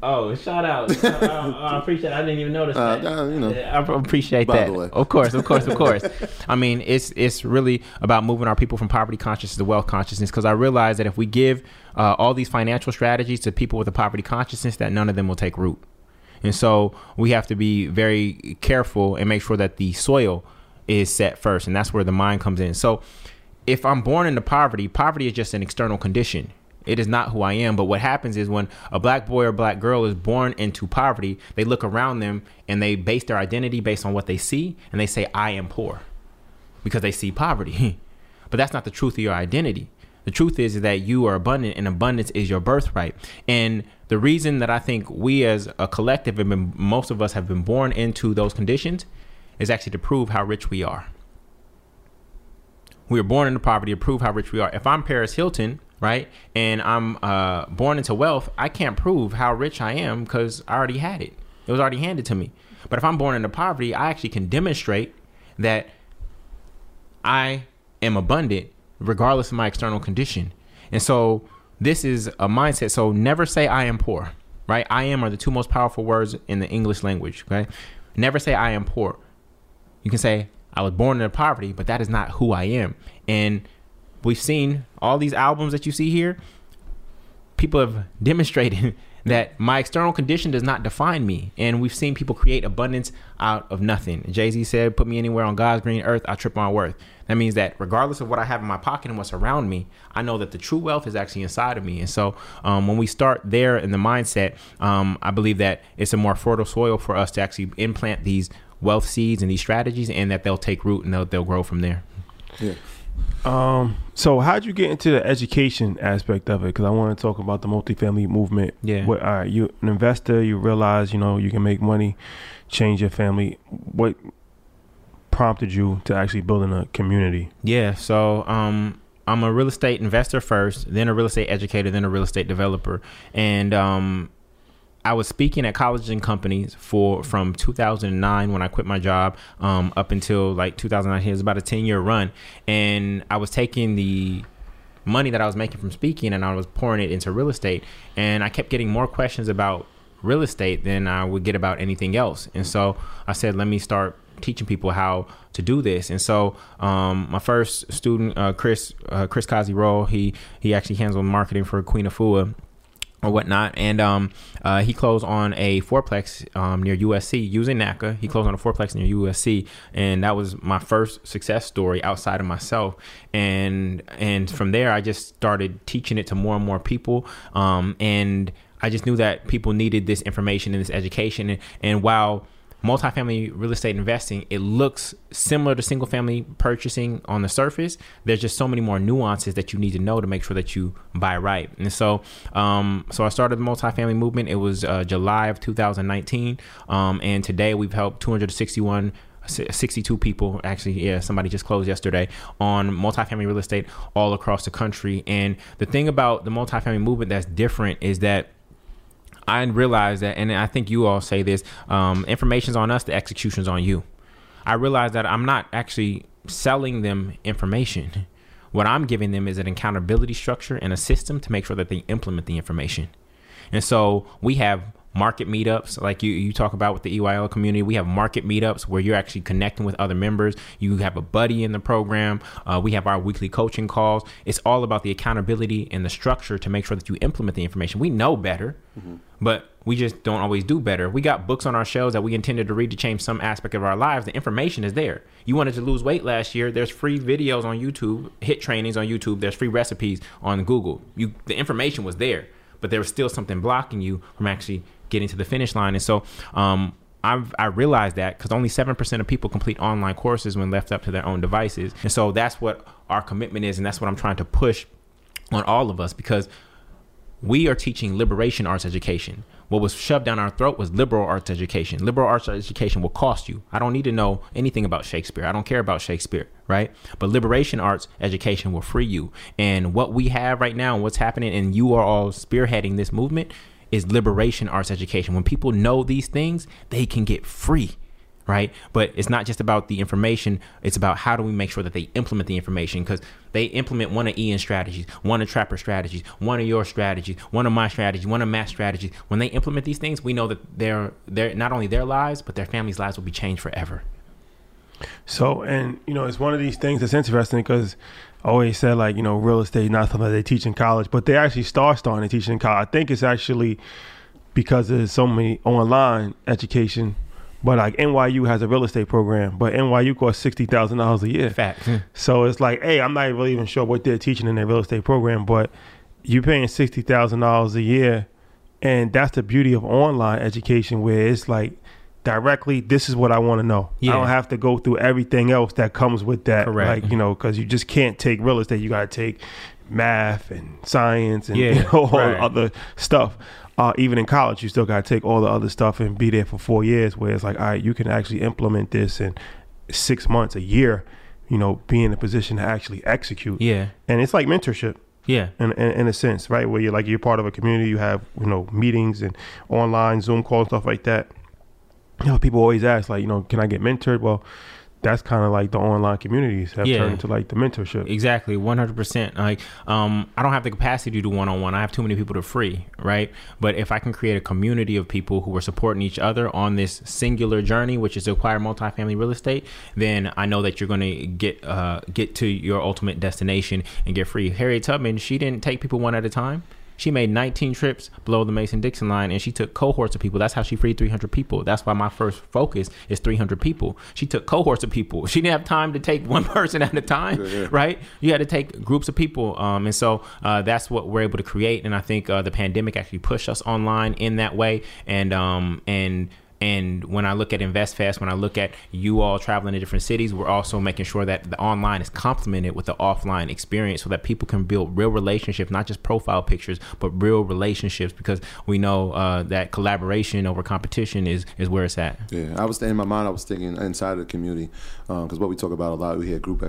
Oh, shout out! I, appreciate. I didn't even notice Uh, uh, you know, I appreciate By that. the way. Of course, of course, of course. I mean, it's it's really about moving our people from poverty consciousness to wealth consciousness because I realize that if we give uh, all these financial strategies to people with a poverty consciousness, that none of them will take root. And so we have to be very careful and make sure that the soil is set first, and that's where the mind comes in. So if I'm born into poverty, poverty is just an external condition. It is not who I am. But what happens is when a black boy or black girl is born into poverty, they look around them and they base their identity based on what they see and they say, I am poor because they see poverty. but that's not the truth of your identity. The truth is that you are abundant and abundance is your birthright. And the reason that I think we as a collective have been, most of us have been born into those conditions is actually to prove how rich we are. We were born into poverty to prove how rich we are. If I'm Paris Hilton, right, and I'm uh, born into wealth, I can't prove how rich I am because I already had it. It was already handed to me. But if I'm born into poverty, I actually can demonstrate that I am abundant regardless of my external condition. And so this is a mindset. So never say I am poor, right? I am are the two most powerful words in the English language, okay? Never say I am poor. You can say I was born into poverty, but that is not who I am. And we've seen all these albums that you see here. People have demonstrated that my external condition does not define me. And we've seen people create abundance out of nothing. Jay Z said, Put me anywhere on God's green earth, I'll trip my worth. That means that regardless of what I have in my pocket and what's around me, I know that the true wealth is actually inside of me. And so um, when we start there in the mindset, um, I believe that it's a more fertile soil for us to actually implant these wealth seeds and these strategies and that they'll take root and they'll, they'll grow from there. Yeah. Um, so how'd you get into the education aspect of it? Because I want to talk about the multifamily movement. Yeah. What, all right, you an investor, you realize you know you can make money, change your family. What prompted you to actually building a community? Yeah. So um, I'm a real estate investor first, then a real estate educator, then a real estate developer. And um, I was speaking at colleges and companies for from 2009 when I quit my job um, up until like 2019. It was about a 10 year run, and I was taking the money that I was making from speaking and I was pouring it into real estate, and I kept getting more questions about real estate than I would get about anything else. And so I said, let me start teaching people how to do this. And so um, my first student, uh, Chris uh, Chris Kazi Roll, he he actually handles marketing for Queen Afua or whatnot. And um, uh, he closed on a fourplex um, near USC using NACA. He closed on a fourplex near USC, and that was my first success story outside of myself. And and from there, I just started teaching it to more and more people. Um, and I just knew that people needed this information and this education. And, and while multifamily real estate investing, it looks similar to single family purchasing on the surface. There's just so many more nuances that you need to know to make sure that you buy right. And so, um, so I started the multifamily movement. It was uh, July of 2019, um, and today we've helped 261 62 people actually yeah somebody just closed yesterday on multifamily real estate all across the country and the thing about the multifamily movement that's different is that I realize that, and I think you all say this: um, information's on us, the execution's on you. I realize that I'm not actually selling them information. What I'm giving them is an accountability structure and a system to make sure that they implement the information. And so we have market meetups like you, you talk about with the EYL community. We have market meetups where you're actually connecting with other members. You have a buddy in the program. Uh, we have our weekly coaching calls. It's all about the accountability and the structure to make sure that you implement the information. We know better, mm-hmm. but we just don't always do better. We got books on our shelves that we intended to read to change some aspect of our lives. The information is there. You wanted to lose weight last year. There's free videos on YouTube, hit trainings on YouTube. There's free recipes on Google. You, the information was there, but there was still something blocking you from actually getting to the finish line. And so um, I've, I realized that because only 7% of people complete online courses when left up to their own devices. And so that's what our commitment is. And that's what I'm trying to push on all of us because we are teaching liberation arts education. What was shoved down our throat was liberal arts education. Liberal arts education will cost you. I don't need to know anything about Shakespeare. I don't care about Shakespeare, right? But liberation arts education will free you. And what we have right now, and what's happening, and you are all spearheading this movement is liberation arts education. When people know these things, they can get free, right? But it's not just about the information, it's about how do we make sure that they implement the information because they implement one of Ian's strategies, one of Trapper strategies, one of your strategies, one of my strategies, one of Matt's strategies. When they implement these things, we know that they're, they're not only their lives, but their families' lives will be changed forever. So, and you know, it's one of these things that's interesting because I always said like you know real estate not something they teach in college, but they actually start starting to teach in college. I think it's actually because there's so many online education. But like NYU has a real estate program, but NYU costs sixty thousand dollars a year. Fact. So it's like, hey, I'm not really even sure what they're teaching in their real estate program, but you're paying sixty thousand dollars a year, and that's the beauty of online education, where it's like directly this is what i want to know yeah. i don't have to go through everything else that comes with that Correct. like you know because you just can't take real estate you got to take math and science and yeah, you know, all right. other stuff uh, even in college you still got to take all the other stuff and be there for four years where it's like all right you can actually implement this in six months a year you know be in a position to actually execute. Yeah. And it's like mentorship. Yeah, in, in, in, a sense, right? Where you're like you're part of a community, you have you know meetings and online Zoom calls, stuff like that. You know, people always ask, like, you know, can I get mentored? Well, that's kind of like the online communities have yeah. turned into like the mentorship. Exactly, one hundred percent. Like, um, I don't have the capacity to do one on one. I have too many people to free, right? But if I can create a community of people who are supporting each other on this singular journey, which is to acquire multifamily real estate, then I know that you're going to get uh, get to your ultimate destination and get free. Harriet Tubman, she didn't take people one at a time. She made 19 trips below the Mason Dixon line and she took cohorts of people. That's how she freed 300 people. That's why my first focus is 300 people. She took cohorts of people. She didn't have time to take one person at a time, yeah, yeah. right? You had to take groups of people. Um, and so uh, that's what we're able to create. And I think uh, the pandemic actually pushed us online in that way. And, um, and, and when I look at InvestFest, when I look at you all traveling to different cities, we're also making sure that the online is complemented with the offline experience so that people can build real relationships, not just profile pictures, but real relationships because we know uh, that collaboration over competition is, is where it's at. Yeah, I was in my mind, I was thinking inside of the community because um, what we talk about a lot, we hear group,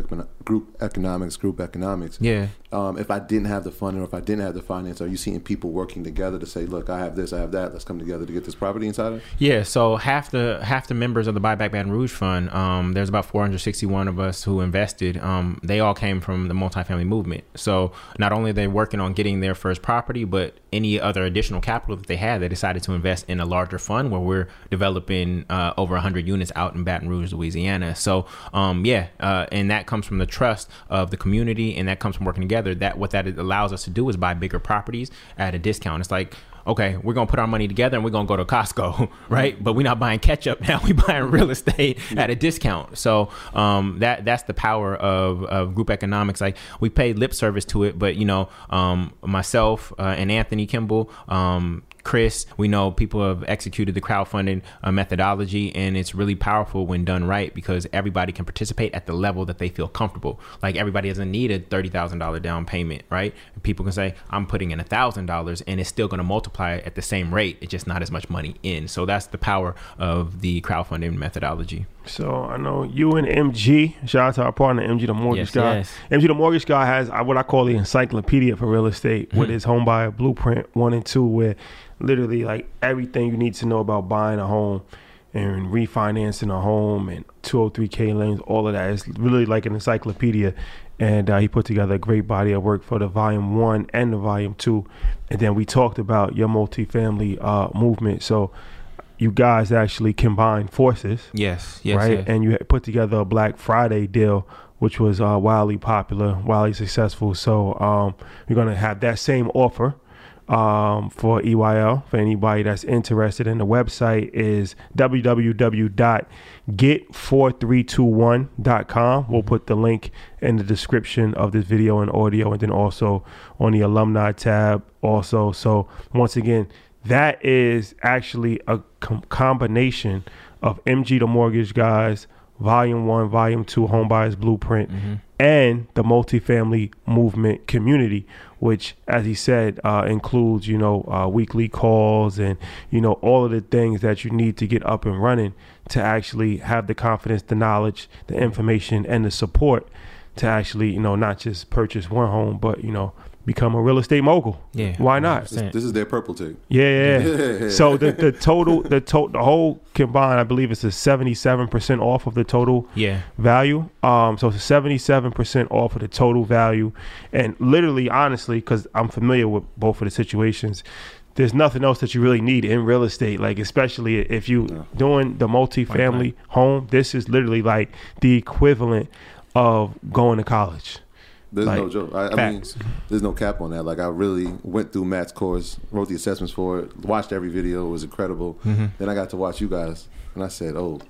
group economics, group economics. Yeah. Um, if I didn't have the funding or if I didn't have the finance, are you seeing people working together to say, look, I have this, I have that, let's come together to get this property inside of? Yeah, so half the half the members of the Buyback Baton Rouge Fund, um, there's about 461 of us who invested. Um, they all came from the multifamily movement. So not only are they working on getting their first property, but any other additional capital that they had, they decided to invest in a larger fund where we're developing uh, over 100 units out in Baton Rouge, Louisiana. So um, yeah, uh, and that comes from the trust of the community, and that comes from working together. That what that allows us to do is buy bigger properties at a discount. It's like okay, we're gonna put our money together and we're gonna go to Costco, right? But we're not buying ketchup now. we're buying real estate at a discount. So um, that that's the power of, of group economics. Like we pay lip service to it, but you know, um, myself uh, and Anthony Kimball. Um, Chris, we know people have executed the crowdfunding uh, methodology, and it's really powerful when done right because everybody can participate at the level that they feel comfortable. Like everybody doesn't need a thirty thousand dollar down payment, right? People can say, "I'm putting in a thousand dollars," and it's still going to multiply at the same rate. It's just not as much money in. So that's the power of the crowdfunding methodology. So I know you and MG. Shout out to our partner MG, the mortgage Yes, guy. yes. MG, the mortgage guy, has uh, what I call the encyclopedia for real estate with his home buyer blueprint one and two, where literally like everything you need to know about buying a home and refinancing a home and 203k loans, all of that. It's really like an encyclopedia. And uh, he put together a great body of work for the volume one and the volume two. And then we talked about your multifamily uh, movement. So you guys actually combined forces Yes, yes, right? yes. And you put together a Black Friday deal, which was uh, wildly popular, wildly successful. So um, we're gonna have that same offer um, for EYL for anybody that's interested. And the website is www.get4321.com. We'll put the link in the description of this video and audio, and then also on the alumni tab. Also, so once again, that is actually a com- combination of MG the Mortgage Guys, Volume One, Volume Two, Homebuyers Blueprint, mm-hmm. And the multifamily movement community, which, as he said, uh, includes you know uh, weekly calls and you know all of the things that you need to get up and running to actually have the confidence, the knowledge, the information, and the support to actually you know not just purchase one home, but you know become a real estate mogul. Yeah, why not? 100%. This is their purple tape. Yeah, yeah. so the, the total the to, the whole combined, I believe it's a seventy seven percent off of the total Yeah. value. Um, so it's seventy seven percent off of the total value, and literally, honestly, because I'm familiar with both of the situations. There's nothing else that you really need in real estate, like especially if you doing the multifamily home. This is literally like the equivalent of going to college. There's no joke. I, I mean, there's no cap on that. Like I really went through Matt's course, wrote the assessments for it, watched every video. It was incredible. Mm-hmm. Then I got to watch you guys, and I said, "Oh,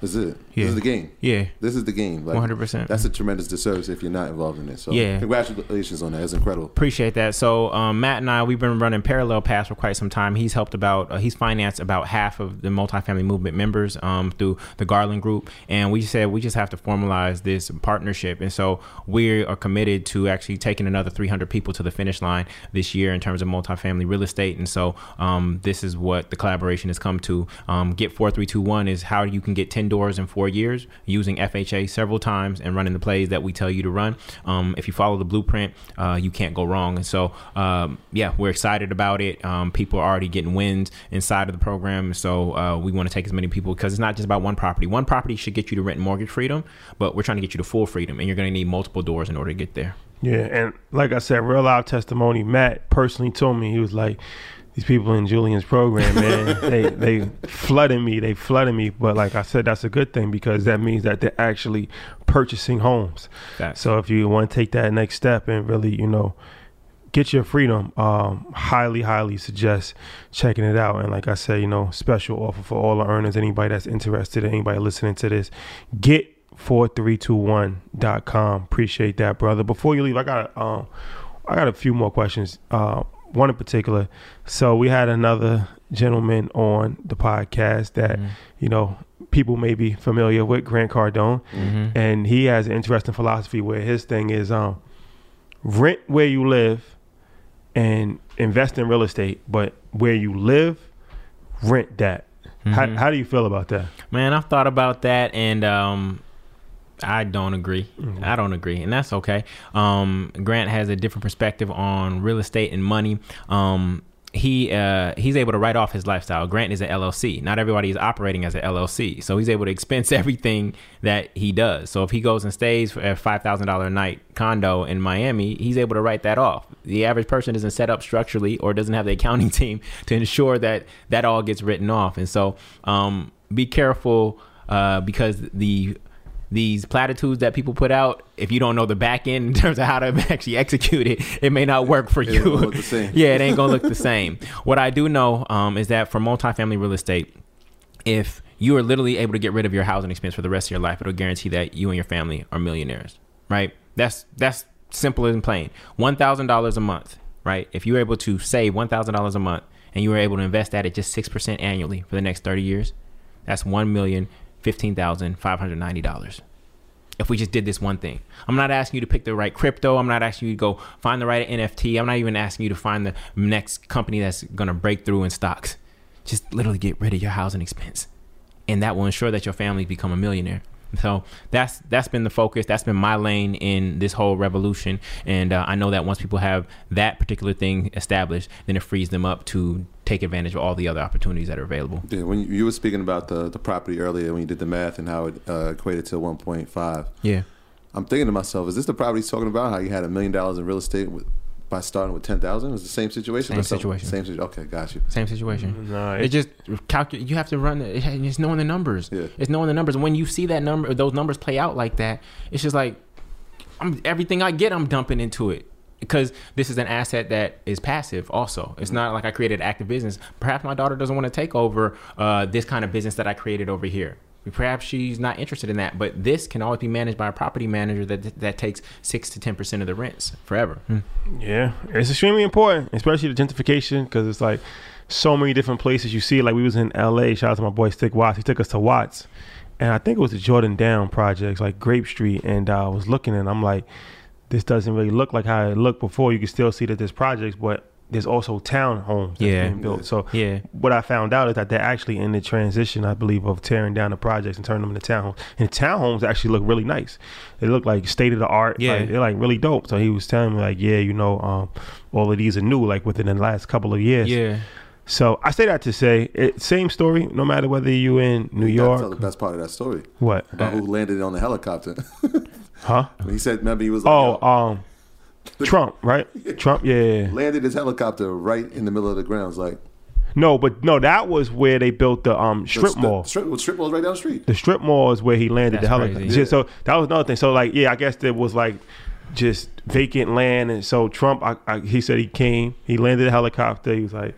this is it. Yeah. This is the game. Yeah. This is the game. Like 100%. That's a tremendous disservice if you're not involved in it. So Yeah. congratulations on that. It's incredible. Appreciate that. So um, Matt and I, we've been running parallel paths for quite some time. He's helped about, uh, he's financed about half of the multifamily movement members um, through the Garland Group, and we said we just have to formalize this partnership. And so we are committed to actually taking another 300 people to the finish line this year in terms of multifamily real estate. And so um, this is what the collaboration has come to. Um, get 4321 is how you can get 10 doors in four years using FHA several times and running the plays that we tell you to run. Um, if you follow the blueprint, uh, you can't go wrong. And so, um, yeah, we're excited about it. Um, people are already getting wins inside of the program. So uh, we want to take as many people because it's not just about one property. One property should get you to rent mortgage freedom, but we're trying to get you to full freedom, and you're going to need multiple doors in order to get there. Yeah, and like I said, real live testimony. Matt personally told me he was like, "These people in Jullien's program, man, they they flooding me. They flooding me." But like I said, that's a good thing because that means that they're actually purchasing homes. Facts. So if you want to take that next step and really, you know, get your freedom, um, highly, highly suggest checking it out. And like I said, you know, special offer for all the earners. Anybody that's interested, anybody listening to this, get 4321.com. Appreciate that, brother. Before you leave, I got um I got a few more questions. Uh one in particular. So we had another gentleman on the podcast that, you know, people may be familiar with, Grant Cardone. And he has an interesting philosophy where his thing is um rent where you live and invest in real estate, but where you live, rent that. How, how do you feel about that? Man, I've thought about that and um I don't agree. I don't agree, and that's okay. Um, Grant has a different perspective on real estate and money. Um, he uh, he's able to write off his lifestyle. Grant is an LLC. Not everybody is operating as an LLC, so he's able to expense everything that he does. So if he goes and stays for a five thousand dollar a night condo in Miami, he's able to write that off. The average person isn't set up structurally or doesn't have the accounting team to ensure that that all gets written off. And so um, be careful uh, because the these platitudes that people put out, if you don't know the back end in terms of how to actually execute it, it may not work for you. look the same. yeah, it ain't gonna look the same. What I do know um, is that for multifamily real estate, if you are literally able to get rid of your housing expense for the rest of your life, it'll guarantee that you and your family are millionaires. Right? That's that's simple and plain. One thousand dollars a month. Right? If you're able to save one thousand dollars a month and you were able to invest that at just six percent annually for the next thirty years, that's one million fifteen thousand five hundred ninety dollars if we just did this one thing. I'm not asking you to pick the right crypto. I'm not asking you to go find the right NFT. I'm not even asking you to find the next company that's to break through in stocks. Just literally get rid of your housing expense. And that will ensure that your family become a millionaire. So that's that's been the focus. That's been my lane in this whole revolution. And uh, I know that once people have that particular thing established, then it frees them up to take advantage of all the other opportunities that are available. Yeah, when you, you were speaking about the, the property earlier, when you did the math and how it uh, equated to 1.5, Yeah. I'm thinking to myself, is this the property he's talking about? How you had a million dollars in real estate with, by starting with 10,000? Is the same situation? Same or situation. Same situation. Okay, got you. Same situation. No, It just calculate. You have to run. It, it's knowing the numbers. Yeah. It's knowing the numbers. And when you see that number, those numbers play out like that, it's just like, I'm everything I get, I'm dumping into it because this is an asset that is passive. Also, it's not like I created active business. Perhaps my daughter doesn't want to take over uh, this kind of business that I created over here. Perhaps she's not interested in that, but this can always be managed by a property manager that that takes six to ten percent of the rents forever. Yeah, it's extremely important, especially the gentrification, because it's like so many different places you see. Like we was in L.A. Shout out to my boy Stick Watts. He took us to Watts, and I think it was the Jordan Downs projects, like Grape Street. And uh, I was looking, and I'm like, this doesn't really look like how it looked before. You can still see that there's projects, but there's also townhomes that's Yeah. being built. So Yeah. what I found out is that they're actually in the transition, I believe, of tearing down the projects and turning them into townhomes. And townhomes actually look really nice. They look like state of the art. Yeah. Like, they're like really dope. So he was telling me like, yeah, you know, um, all of these are new, like within the last couple of years. Yeah. So I say that to say, it, same story, no matter whether you in New You gotta tell the York, best part of that story what, about who landed on the helicopter. huh? he said, remember, he was like, Oh, yo, um, Trump, right? Trump, yeah. landed his helicopter right in the middle of the grounds. Like, No, but no, that was where they built the um the strip st- mall. Strip, strip mall's right down the street. the strip mall is where he landed That's the helicopter. Yeah, So that was another thing. So like, yeah, I guess there was like just vacant land, and so Trump, I, I, he said he came, he landed the helicopter. He was like,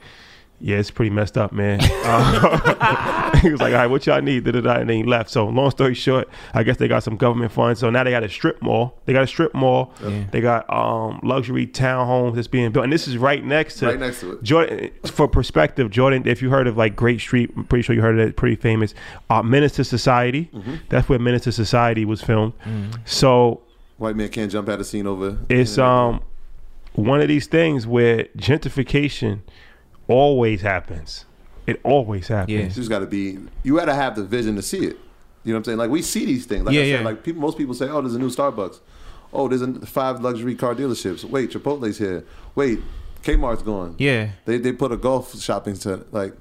"Yeah, it's pretty messed up, man." Uh, he was like, "All right, what y'all need?" Da, da, da, and then he left. So long story short, I guess they got some government funds. So now they got a strip mall. They got a strip mall. Yeah. They got um, luxury townhomes that's being built, and this is right next to Right next to it. Jordan, for perspective, Jordan, if you heard of like Grape Street, I'm pretty sure you heard of it, pretty famous. Uh, Menace II Society, Mm-hmm. that's where Menace II Society was filmed. So White man can't jump out of scene over. it's um one of these things where gentrification always happens. It always happens. Yeah. You just got to be. You got to have the vision to see it. You know what I'm saying? Like we see these things. Like Yeah, I said, yeah. like people, most people say, "Oh, there's a new Starbucks. Oh, there's a, five luxury car dealerships. Wait, Chipotle's here. Wait, Kmart's gone. Yeah. They they put a golf shopping center. Like,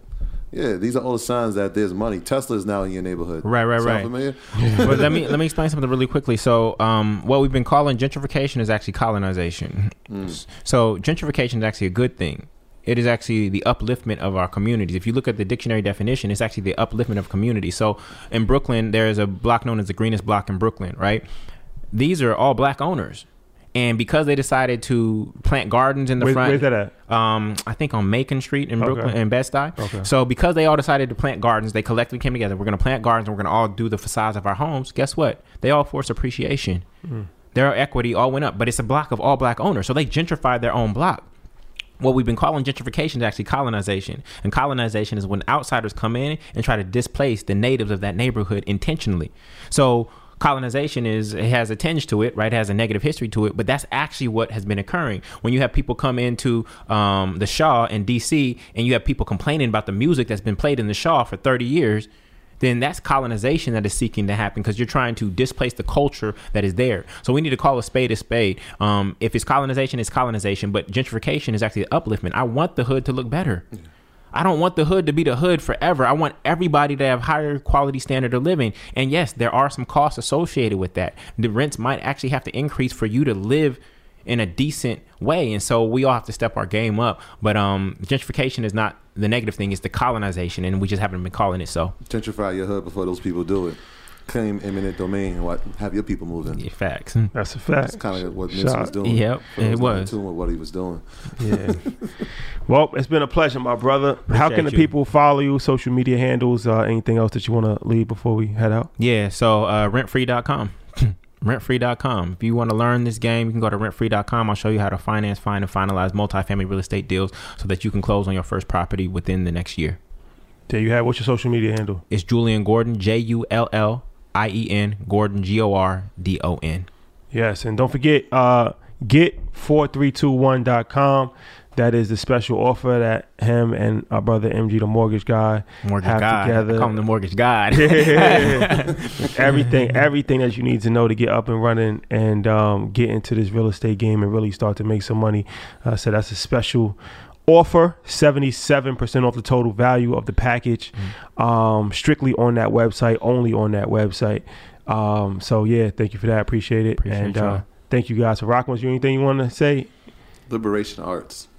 yeah, these are all the signs that there's money. Tesla is now in your neighborhood. Right, right, Sound right. Familiar? but let me let me explain something really quickly. So, um, what we've been calling gentrification is actually colonization. So, gentrification is actually a good thing. It is actually the upliftment of our communities. If you look at the dictionary definition, it's actually the upliftment of community. So, in Brooklyn, there is a block known as the greenest block in Brooklyn. Right? These are all black owners, and because they decided to plant gardens in the Where- front, where's that at? um, I think on Macon Street in Okay. Brooklyn in Bed Stuy. Okay. So because they all decided to plant gardens, they collectively came together. We're going to plant gardens. and We're going to all do the facades of our homes. Guess what? They all forced appreciation. Their equity all went up, but it's a block of all black owners. So they gentrified their own block. What we've been calling gentrification is actually colonization. And colonization is when outsiders come in and try to displace the natives of that neighborhood intentionally. So colonization is it has a tinge to it, right? It has a negative history to it, but that's actually what has been occurring. When you have people come into um, the Shaw in DC and you have people complaining about the music that's been played in the Shaw for 30 years, then that's colonization that is seeking to happen because you're trying to displace the culture that is there. So we need to call a spade a spade. Um, if it's colonization, it's colonization, but gentrification is actually upliftment. I want the hood to look better. I don't want the hood to be the hood forever. I want everybody to have higher quality standard of living. And yes, there are some costs associated with that. The rents might actually have to increase for you to live in a decent way. And so we all have to step our game up. But um, gentrification is not the negative thing, it's the colonization. And we just haven't been calling it so. Gentrify your hood before those people do it. claim eminent domain and what have your people moving. Yeah, facts. That's a That's fact. kind of what Nipsey Shout- was doing. Yep, it was. tune with what he was doing. Yeah. well, it's been a pleasure, my brother. How can the you. people follow you? Social media handles? Uh, anything else that you want to leave before we head out? Yeah, so uh, rentfree.com. rentfree.com. If you want to learn this game, you can go to rentfree.com. I'll show you how to finance, find, and finalize multifamily real estate deals so that you can close on your first property within the next year. There you have. What's your social media handle? It's Jullien Gordon, J U L L I E N, Gordon, G O R D O N. Yes, and don't forget, uh, get4321.com. That is the special offer that him and our brother MG, the mortgage guy, Mortgage have God. together. I call him the mortgage God. everything, everything that you need to know to get up and running and um, get into this real estate game and really start to make some money. Uh, so that's a special offer, seventy-seven percent off the total value of the package, um, strictly on that website, only on that website. Um, so yeah, thank you for that. Appreciate it, Appreciate and uh, thank you guys for rocking. with you anything you want to say? Liberation Arts.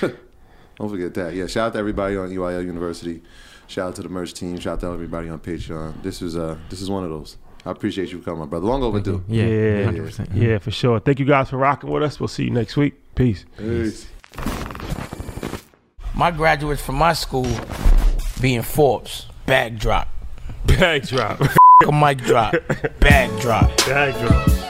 Don't forget that. Yeah, shout out to everybody on EYL University. Shout out to the merch team. Shout out to everybody on Patreon. This is uh this is one of those. I appreciate you coming, my brother. Long overdue. yeah, Yeah. 100%. Yeah, for sure. Thank you guys for rocking with us. We'll see you next week. Peace. Peace. My graduates from my school being Forbes, Backdrop. Backdrop. A mic drop, Backdrop. drop. Bag drop.